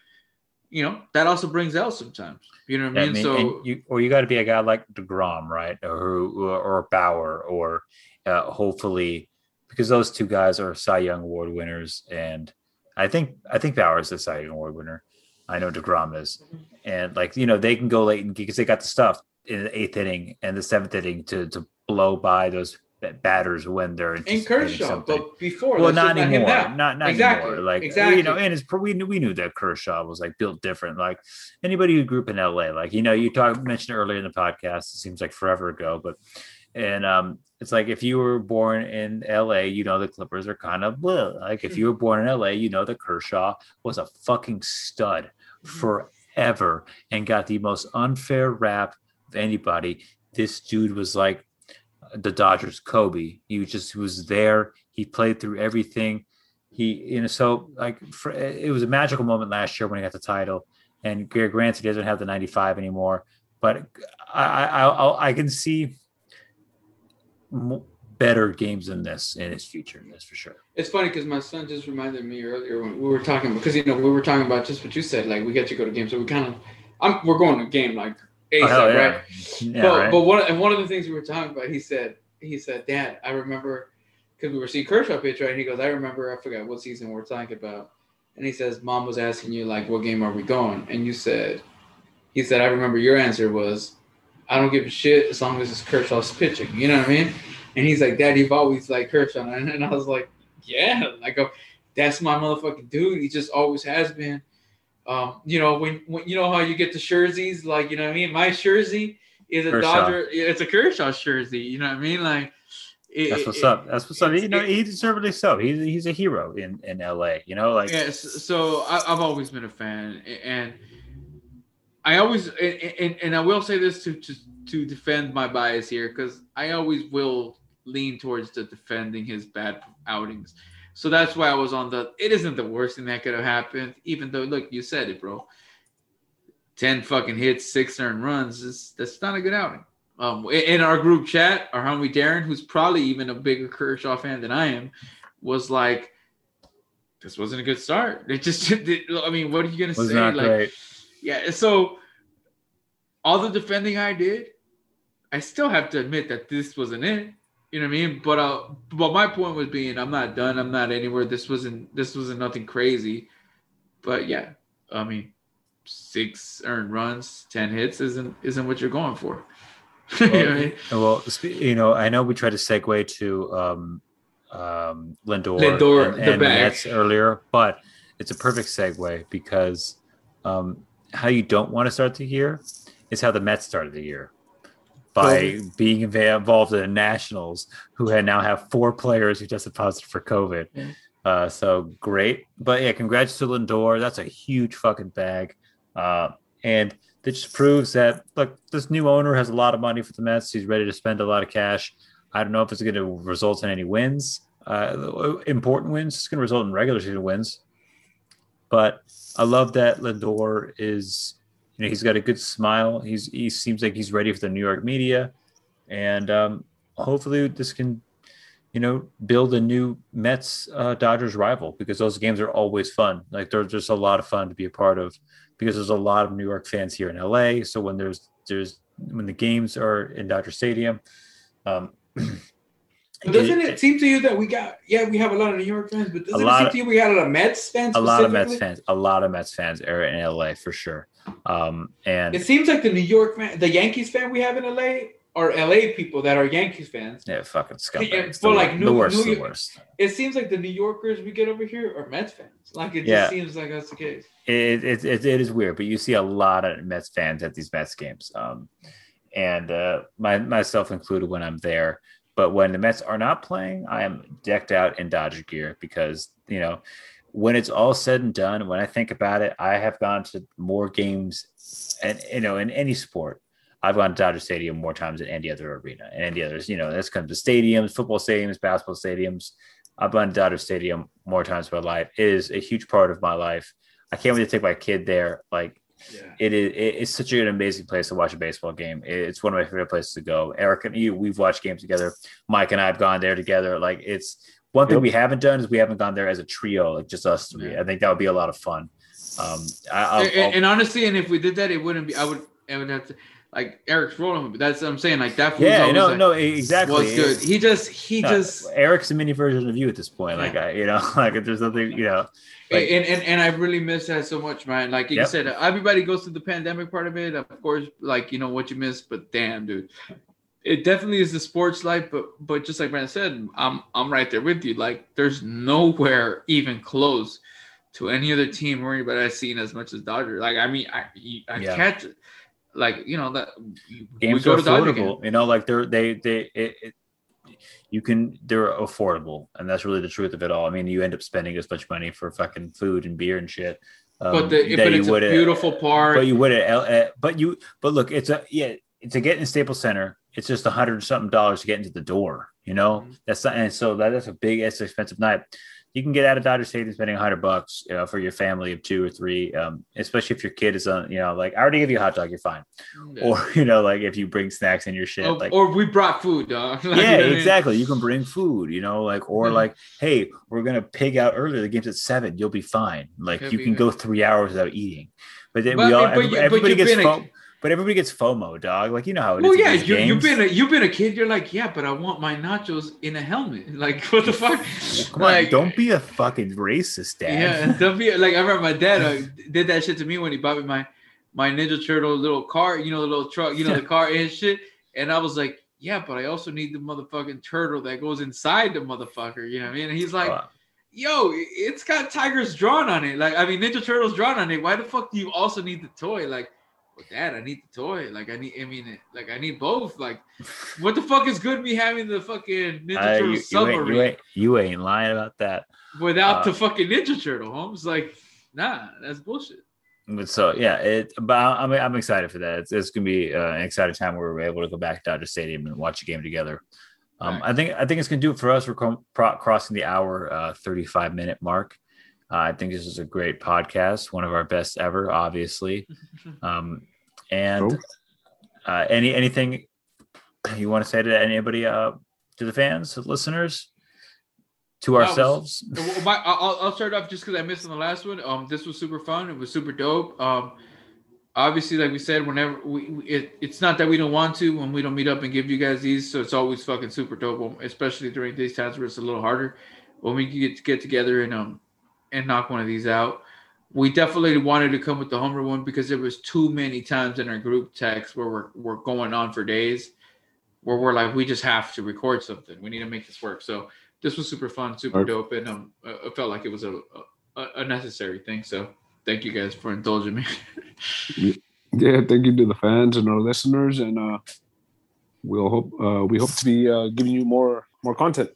you know that also brings out sometimes. You know what Yeah, I mean? so you or you got to be a guy like Degrom, right, or or, or Bauer, or uh, hopefully because those two guys are Cy Young Award winners, and I think I think Bauer is the Cy Young Award winner. I know Degrom is, and like you know they can go late because they got the stuff in the eighth inning and the seventh inning to to blow by those batters when they're in Kershaw. Something. But before, well, not anymore. Not not exactly. anymore. Like exactly. you know, and it's we knew we knew that Kershaw was like built different. Like anybody who grew up in LA, like you know, you talked mentioned earlier in the podcast. It seems like forever ago, but and um, it's like if you were born in LA, you know the Clippers are kind of blah. like if you were born in LA, you know that Kershaw was a fucking stud mm-hmm. forever and got the most unfair rap of anybody. This dude was like the Dodgers Kobe. He just he was there. He played through everything. He, you know, so like for, it was a magical moment last year when he got the title. And granted, he doesn't have the 95 anymore, but I, I, I, I can see better games than this in his future. That's for sure. It's funny because my son just reminded me earlier when we were talking because you know we were talking about just what you said. Like we get to go to games, so we kind of, I'm we're going to game like ASAP, oh, yeah. right? [laughs] Yeah, but right. but one and one of the things we were talking about, he said he said, Dad, I remember because we were seeing Kershaw pitch, right? And he goes, I remember, I forgot what season we're talking about. And he says, Mom was asking you, like, what game are we going? And you said, he said, I remember your answer was, I don't give a shit as long as it's Kershaw's pitching. You know what I mean? And he's like, Dad, you've always liked Kershaw. [laughs] And I was like, Yeah, like, oh, that's my motherfucking dude. He just always has been. Um, you know, when, when you know how you get the jerseys, like, you know what I mean? My jersey is a Kershaw. Dodger. It's a Kershaw jersey. You know what I mean? Like, it, that's what's it, up. That's what's up. You know, he deservedly so. He's he's a hero in in LA. You know, like yes. So I, have always been a fan, and I always and, and I will say this to to to defend my bias here because I always will lean towards the defending his bad outings. So that's why I was on the. It isn't the worst thing that could have happened, even though look, you said it, bro. 10 fucking hits, six earned runs. Is, that's not a good outing. Um, in our group chat, our homie Darren, who's probably even a bigger Kershaw fan than I am, was like, "This wasn't a good start." [laughs] It just, I mean, what are you gonna was say? like, great. yeah. So, all the defending I did, I still have to admit that this wasn't it. You know what I mean? But uh, but my point was being, I'm not done. I'm not anywhere. This wasn't this wasn't nothing crazy. But yeah, I mean, six earned runs, ten hits isn't isn't what you're going for. well, [laughs] you, know I mean? well, you know, I know we tried to segue to um, um, Lindor, Lindor and, and the Mets earlier, but it's a perfect segue because um, how you don't want to start the year is how the Mets started the year by being involved in the Nationals, who had now have four players who tested positive for COVID. Uh, so great, but yeah, congrats to Lindor. That's a huge fucking bag. Uh, and that just proves that look, this new owner has a lot of money for the Mets. He's ready to spend a lot of cash. I don't know if it's going to result in any wins, uh, important wins. It's going to result in regular season wins. But I love that Lindor is, you know, he's got a good smile. He's he seems like he's ready for the New York media, and um, hopefully this can, you know, build a new Mets uh, Dodgers rival because those games are always fun. Like they're just a lot of fun to be a part of because there's a lot of New York fans here in LA. So when there's there's when the games are in Dodger Stadium, um, [clears throat] but doesn't it, it, seem to you that we got yeah we have a lot of New York fans, but doesn't it seem of, to you we got a lot of Mets fans? A lot of Mets fans, a lot of Mets fans are in LA for sure. Um, and it seems like the New York fan, the Yankees fan we have in LA are LA people that are Yankees fans. Yeah, fucking scumbags. But like New, the worst, New, the worst. It seems like the New Yorkers we get over here are Mets fans. Like it yeah. just seems like that's the case. It, it, it, it is weird, but you see a lot of Mets fans at these Mets games, um, and uh, my myself included when I'm there. But when the Mets are not playing, I am decked out in Dodger gear because you know when it's all said and done. When I think about it, I have gone to more games, and you know, in any sport I've gone to Dodger Stadium more times than any other arena and any others. You know, that's kind of the stadiums, football stadiums, basketball stadiums. I've gone to Dodger Stadium more times in my life. It is a huge part of my life. I can't wait to take my kid there. Like, yeah. it is it's such an amazing place to watch a baseball game. It's one of my favorite places to go. Eric and you, we've watched games together. Mike and I have gone there together. Like, it's one thing we haven't done is we haven't gone there as a trio, like just us three. Yeah. I think that would be a lot of fun. Um, I, and, and honestly, and if we did that, it wouldn't be. I would. I would have to like Eric's rolling. But that's what I'm saying. Like that. Yeah, no, like, no, exactly. Was good. It's- He just he no, just Eric's a mini version of you at this point. Like I, you know, [laughs] like if there's nothing, you know, like- and, and and I really miss that so much, man. Like you Yep. said, everybody goes through the pandemic part of it, of course. Like you know what you miss, but damn, dude, it definitely is the sports life. But but just like Brandon said, I'm I'm right there with you. Like there's nowhere even close to any other team or anybody I've seen as much as Dodgers. Like I mean, I I Yeah. catch. Like you know that games go are to Dodger game. affordable. You know, like they're they they it, it, you can they're affordable, and that's really the truth of it all. I mean, you end up spending as much money for fucking food and beer and shit. um, But the but it's a beautiful park. But you would at at- but you but look, it's a yeah, to get in Staples Center, it's just a hundred something dollars to get into the door. You know, Mhm. that's not, and so that, that's a big, it's an expensive night. You can get out of Dodger Stadium spending a hundred bucks you know, for your family of two or three, um, especially if your kid is on, you know, like I already give you a hot dog, you're fine. Yeah. Or [laughs] you know, like if you bring snacks in your shit, or, like or we brought food, dog. [laughs] Like, you know yeah, I mean? exactly. You can bring food, you know, like or like, hey, we're gonna pig out earlier. The game's at seven. You'll be fine. Like Could you can go three hours without eating. But then But- we all but everybody, but everybody gets FOMO. But everybody gets FOMO, dog. Like you know how it is. Well, yeah, you, you've been a you've been a kid. You're like, yeah, but I want my nachos in a helmet. [laughs] Like, what the fuck? Come like, on, don't be a fucking racist, dad. Yeah, [laughs] don't be like. I remember my dad uh, did that shit to me when he bought me my my Ninja Turtle little car. You know, the little truck. You know, the [laughs] car and shit. And I was like, yeah, but I also need the motherfucking turtle that goes inside the motherfucker. You know what I mean? And he's like. Yo, it's got tigers drawn on it. Like, I mean, Ninja Turtles drawn on it. Why the fuck do you also need the toy? Like, well, Dad, I need the toy. Like, I need. I mean, like, I need both. Like, what the fuck is good me having the fucking Ninja Turtle you, you, submarine ain't, you, ain't, you ain't lying about that. without uh, the fucking Ninja Turtle, Holmes? Like, nah, that's bullshit. But so yeah, it. But I'm I'm excited for that. It's, it's gonna be uh, an exciting time where we're able to go back to Dodger Stadium and watch a game together. Um, Right. I think I think it's gonna do it for us. We're cro- pro- crossing the hour, uh, 35 minute mark. Uh, I think this is a great podcast, one of our best ever, obviously. [laughs] Um, and Cool. uh, any anything you want to say to anybody, uh, to the fans, to the listeners, to was- ourselves? [laughs] Well, my, I'll, I'll start off just because I missed on the last one. Um, this was super fun. It was super dope. Um, obviously, like we said, whenever we, we- it, it's not that we don't want to when we don't meet up and give you guys these. So it's always fucking super dope, especially during these times where it's a little harder. When we can get get together and um and knock one of these out. We definitely wanted to come with the Homer one because there was too many times in our group text where we're we're going on for days, where we're like we just have to record something. We need to make this work. So this was super fun, super dope, and um, I I felt like it was a, a a necessary thing. So thank you guys for indulging me. [laughs] Yeah, thank you to the fans and our listeners, and uh, we'll hope uh, we hope to be uh, giving you more more content.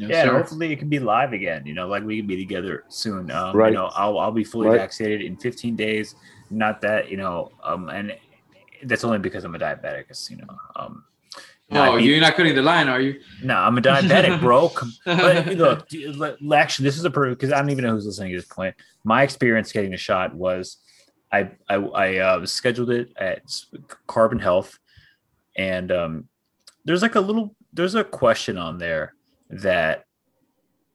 Yes, yeah, and hopefully it can be live again. You know, like we can be together soon. Um, Right. You know, I'll I'll be fully Right. vaccinated in 15 days. Not that you know, um, and that's only because I'm a diabetic. 'cause, You know, um, no, Oh, you're not cutting the line, are you? no, I'm a diabetic, bro. [laughs] But look, d- l- actually, this is a perfect because I don't even know who's listening at this point. My experience getting the shot was, I I, I uh, scheduled it at Carbon Health, and um, there's like a little there's a question on there that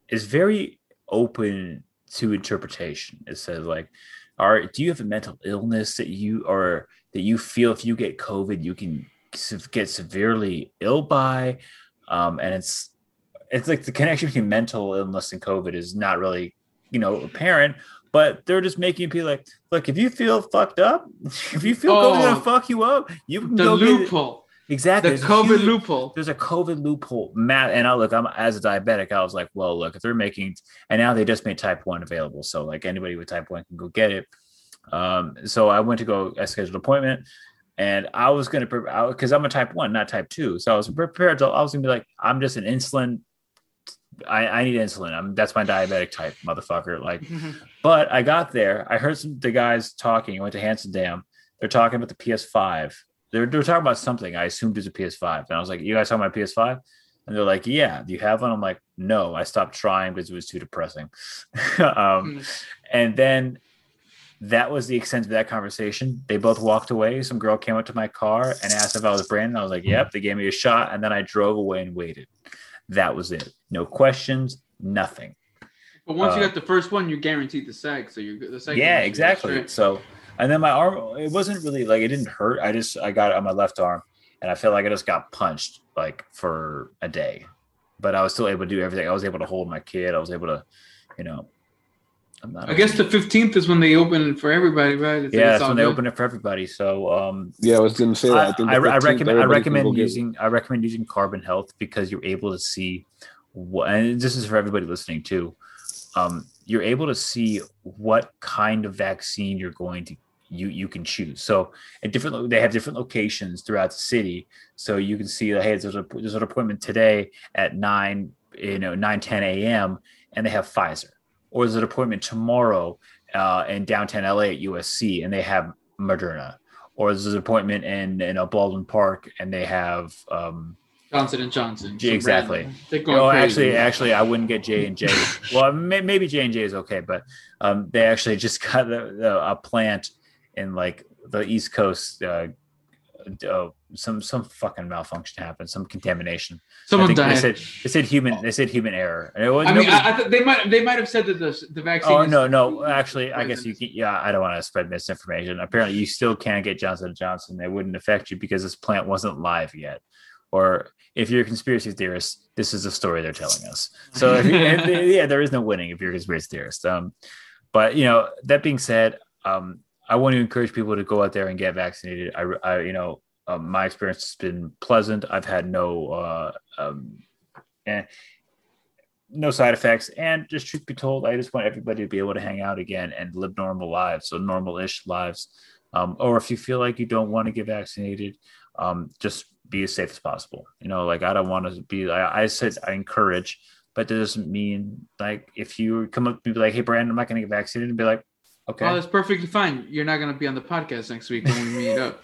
is very open to interpretation. It says like, "Are do you have a mental illness that you or that you feel if you get COVID you can get severely ill by?" Um, and it's it's like the connection between mental illness and COVID is not really you know apparent. But they're just making people like, look, if you feel fucked up, [laughs] if you feel COVID's Oh, gonna fuck you up, you can The go get loophole, Exactly. the There's COVID huge- loophole. there's a COVID loophole. Matt and I look, I'm as a diabetic, I was like, well, look, if they're making and now they just made type one available. So like anybody with type one can go get it. Um, so I went to go I scheduled an appointment and I was gonna because I'm a type one, not type two. So I was prepared to I was gonna be like, I'm just an insulin. I, I need insulin. I'm that's my diabetic type, motherfucker. Like [laughs] but I got there. I heard some the guys talking. I went to Hansen Dam. They're talking about the PS5. They're, they're talking about something. I assumed it was a PS5. And I was like, You guys talking about PS5? And they're like, Yeah, do you have one? I'm like, No, I stopped trying because it was too depressing. [laughs] um, and then that was the extent of that conversation. They both walked away. Some girl came up to my car and asked if I was Brandon. I was like, Yep. They gave me a shot. And then I drove away and waited. That was it. No questions, nothing. But once you Uh, got the first one, you're guaranteed the sec. So you're good. The second yeah exactly so And then my arm, it wasn't really like it didn't hurt. I just I got it on my left arm, and I felt like I just got punched like for a day. But I was still able to do everything. I was able to hold my kid. I was able to, you know. I'm not. I guess the fifteenth is when they open it for everybody, right? It's- yeah, it's that's all when they open it for everybody. So um, Yeah, I was gonna say that. I, I, think I, the I recommend I everybody can recommend get using I recommend using Carbon Health because you're able to see what and this is for everybody listening too. Um, you're able to see what kind of vaccine you're going to you you can choose. So at different they have different locations throughout the city. So you can see that hey, there's a there's an appointment today at nine you know 9 10 a.m. and they have Pfizer, or there's an appointment tomorrow uh, in downtown LA at USC and they have Moderna or there's an appointment in in a Baldwin Park and they have um Johnson and Johnson. Exactly. They're going oh crazy. actually actually I wouldn't get J and J [laughs] well may, maybe J and J is okay but um they actually just [laughs] got the, a plant in like the East Coast uh, uh some some fucking malfunction happened some contamination I someone think they died. said they said human they said human error and I mean, nobody- I, th- they might they might have said that the the vaccine. Oh no, no. Actually, I guess you can. Yeah, I don't want to spread misinformation. Apparently, you still can get Johnson and Johnson. It wouldn't affect you because this plant wasn't live yet. Or if you're a conspiracy theorist, this is the story they're telling us. So you, [laughs] yeah, there is no winning if you're a conspiracy theorist. Um, but you know, that being said, um, I want to encourage people to go out there and get vaccinated. I, I you know, um, my experience has been pleasant. I've had no, uh, um, eh, no side effects. And just truth be told, I just want everybody to be able to hang out again and live normal lives, so normal-ish lives. Um, or if you feel like you don't want to get vaccinated, um, just be as safe as possible. You know, like I don't want to be. I, I said I encourage, but that doesn't mean like if you come up and be like, "Hey, Brandon, I'm not going to get vaccinated," and be like, "Okay." Oh, that's perfectly fine. You're not gonna be on the podcast next week when we meet up.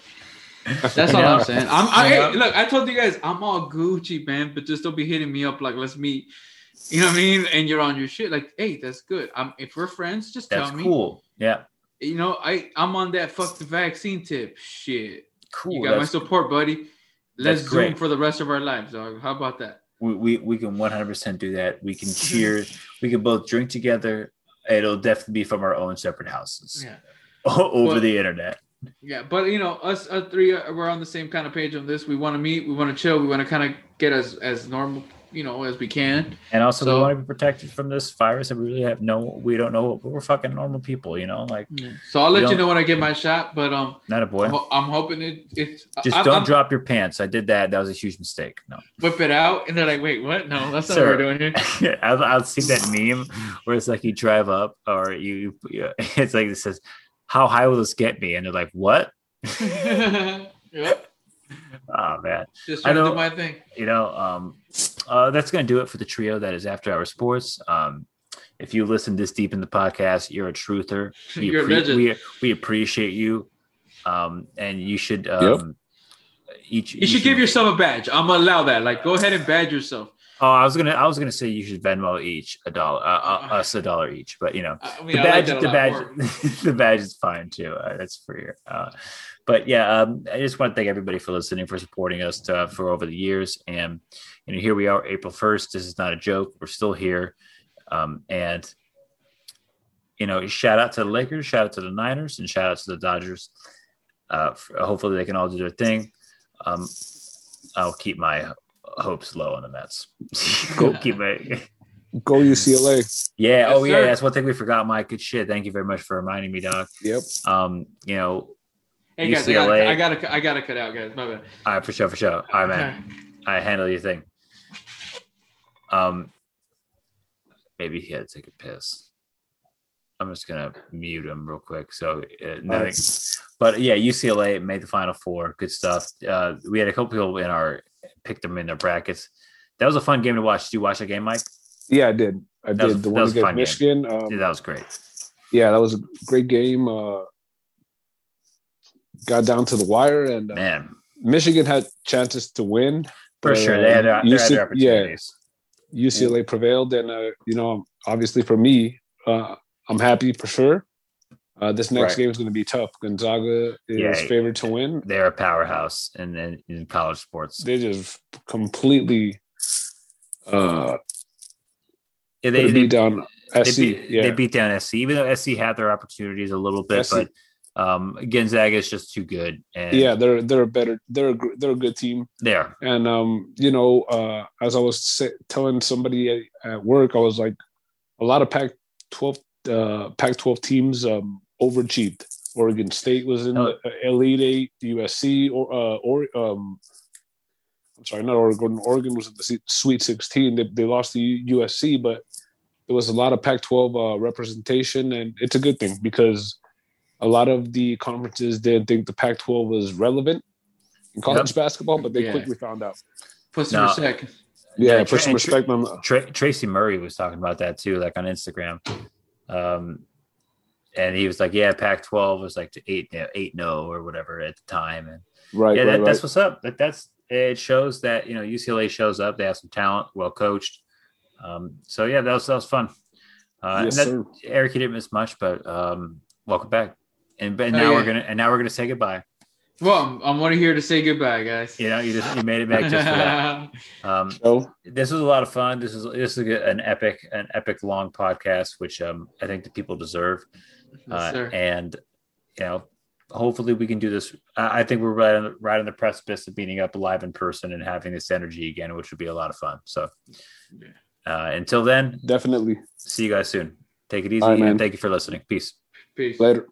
[laughs] That's all Yeah. I'm saying. I'm I, Yeah. hey, look. I told you guys I'm all Gucci, man, but just don't be hitting me up like let's meet. You know what I mean? And you're on your shit. Like, hey, that's good. I'm if we're friends, just That's tell me. cool. Yeah, You know, I I'm on that fuck the vaccine tip. Shit, cool. you got my support, buddy. Let's That's zoom great. for the rest of our lives, dog. How about that? we, we, we can 100% do that. We can cheer. we can both drink together. It'll definitely be from our own separate houses Yeah. [laughs] over Well- the internet. Yeah, but you know, us, us three, uh, we're on the same kind of page on this. We want to meet, we want to chill, we want to kind of get as as normal, you know, as we can. And also, So- we want to be protected from this virus. And we really have no, we don't know. What we're fucking normal people, you know, like So I'll let You know when I get my shot. But um, not a boy. I'm, I'm hoping it. It's Just I, don't I'm- drop your pants. I did that. That was a huge mistake. No, whip it out, and they're like, "Wait, what? No, that's not Sir. what we're doing here." I'll, I'll see that meme where it's like you drive up or you, you [laughs] it's like it says, "How high will this get me?" And they're like, "What?" [laughs] yep, [laughs] Oh man. just I trying to know- do my thing. you know, um, uh, that's going to do it for the trio that is After Hour Sports. Um, if you listen this deep in the podcast, you're a truther. [laughs] We, You're a legend. we, we appreciate you. Um, and you should, um, each, You should give yourself a badge. I'm gonna allow that. Like, go ahead and badge yourself. oh, I was going to, I was going to say you should Venmo each a dollar, uh, uh, us a dollar each, but you know, I mean, the I like badge, the badge, [laughs] the badge is fine too. Uh, that's free. Uh, but yeah, um, I just want to thank everybody for listening, for supporting us uh for over the years. And you know, here we are, April first. This is not a joke. We're still here, um, and you know, shout out to the Lakers, shout out to the Niners, and shout out to the Dodgers. Uh, f- hopefully, they can all do their thing. Um, I'll keep my hopes low on the Mets. [laughs] Go keep my [laughs] Go UCLA. yeah. Yes, oh, yeah. sir. That's one thing we forgot, Mike. Good shit. Thank you very much for reminding me, Doc. Yep. Um, you know, Hey guys, I gotta, UCLA. I gotta, I gotta cut out, guys. My bad. all right, for sure, for sure. All right, man. I handle your thing. Um, maybe he had to take a piss. I'm just gonna mute him real quick. So, uh, nothing. But yeah, UCLA made the Final Four. Good stuff. Uh, we had a couple people in our picked them in their brackets. That was a fun game to watch. Did you watch that game, Mike? Yeah, I did. I That was- did. the that one was against fun game. Michigan. Um, Yeah, that was great. yeah, that was a great game. Uh, got down to the wire, and uh, Man, Michigan had chances to win. for but, sure, uh, they had, their- they had UC their yeah, opportunities. UCLA prevailed, and uh, you know, obviously for me, uh, I'm happy for sure. Uh, this next Right. game is going to be tough. Gonzaga is Yeah. favored to win. They're a powerhouse in, in, in college sports. They just completely uh, Yeah, they, they, they, beat down they SC. beat, yeah, they beat down SC, even though SC had their opportunities a little bit, SC but Um, Gonzaga is just too good. And Yeah, they're they're a better they're a, they're a good team. they are. And um, you know, uh, as I was say, telling somebody at, at work, I was like, a lot of Pac-12 uh, Pac-12 teams um, overachieved. Oregon State was in Oh. the Elite Eight, USC, or uh, or um, I'm sorry, not Oregon. Oregon was in the Sweet 16. They, they lost to USC, but there was a lot of Pac-12 uh, representation, and it's a good thing because a lot of the conferences didn't think the Pac-12 was relevant in college basketball, but they Yeah. quickly found out. Put some No. respect. Yeah, Yeah, put some and- respect on. The, Tra- Tracy Murray was talking about that too, like on Instagram. Um, and he was like, "Yeah, Pac-12 was like to eight, eight no or whatever at the time." And right, yeah, right, that, right. that's what's up. That that's it shows that you know UCLA shows up. They have some talent, well coached. Um, so yeah, that was that was fun. Uh, yes, and that, sir. Eric, you didn't miss much, but um, welcome back. And but Oh, now we're gonna and now we're gonna say goodbye. Well, I'm, I'm only here to say goodbye, guys. You know, you just you made it back just for that. [laughs] Um, So this was a lot of fun. This is this is an epic an epic long podcast, which um, I think the people deserve. Yes, Uh, sir. and you know, hopefully we can do this. I I think we're right on the, right on the precipice of meeting up live in person and having this energy again, which would be a lot of fun. So uh, until then, definitely see you guys soon. Take it easy All right, man. and thank you for listening. Peace. Peace. later.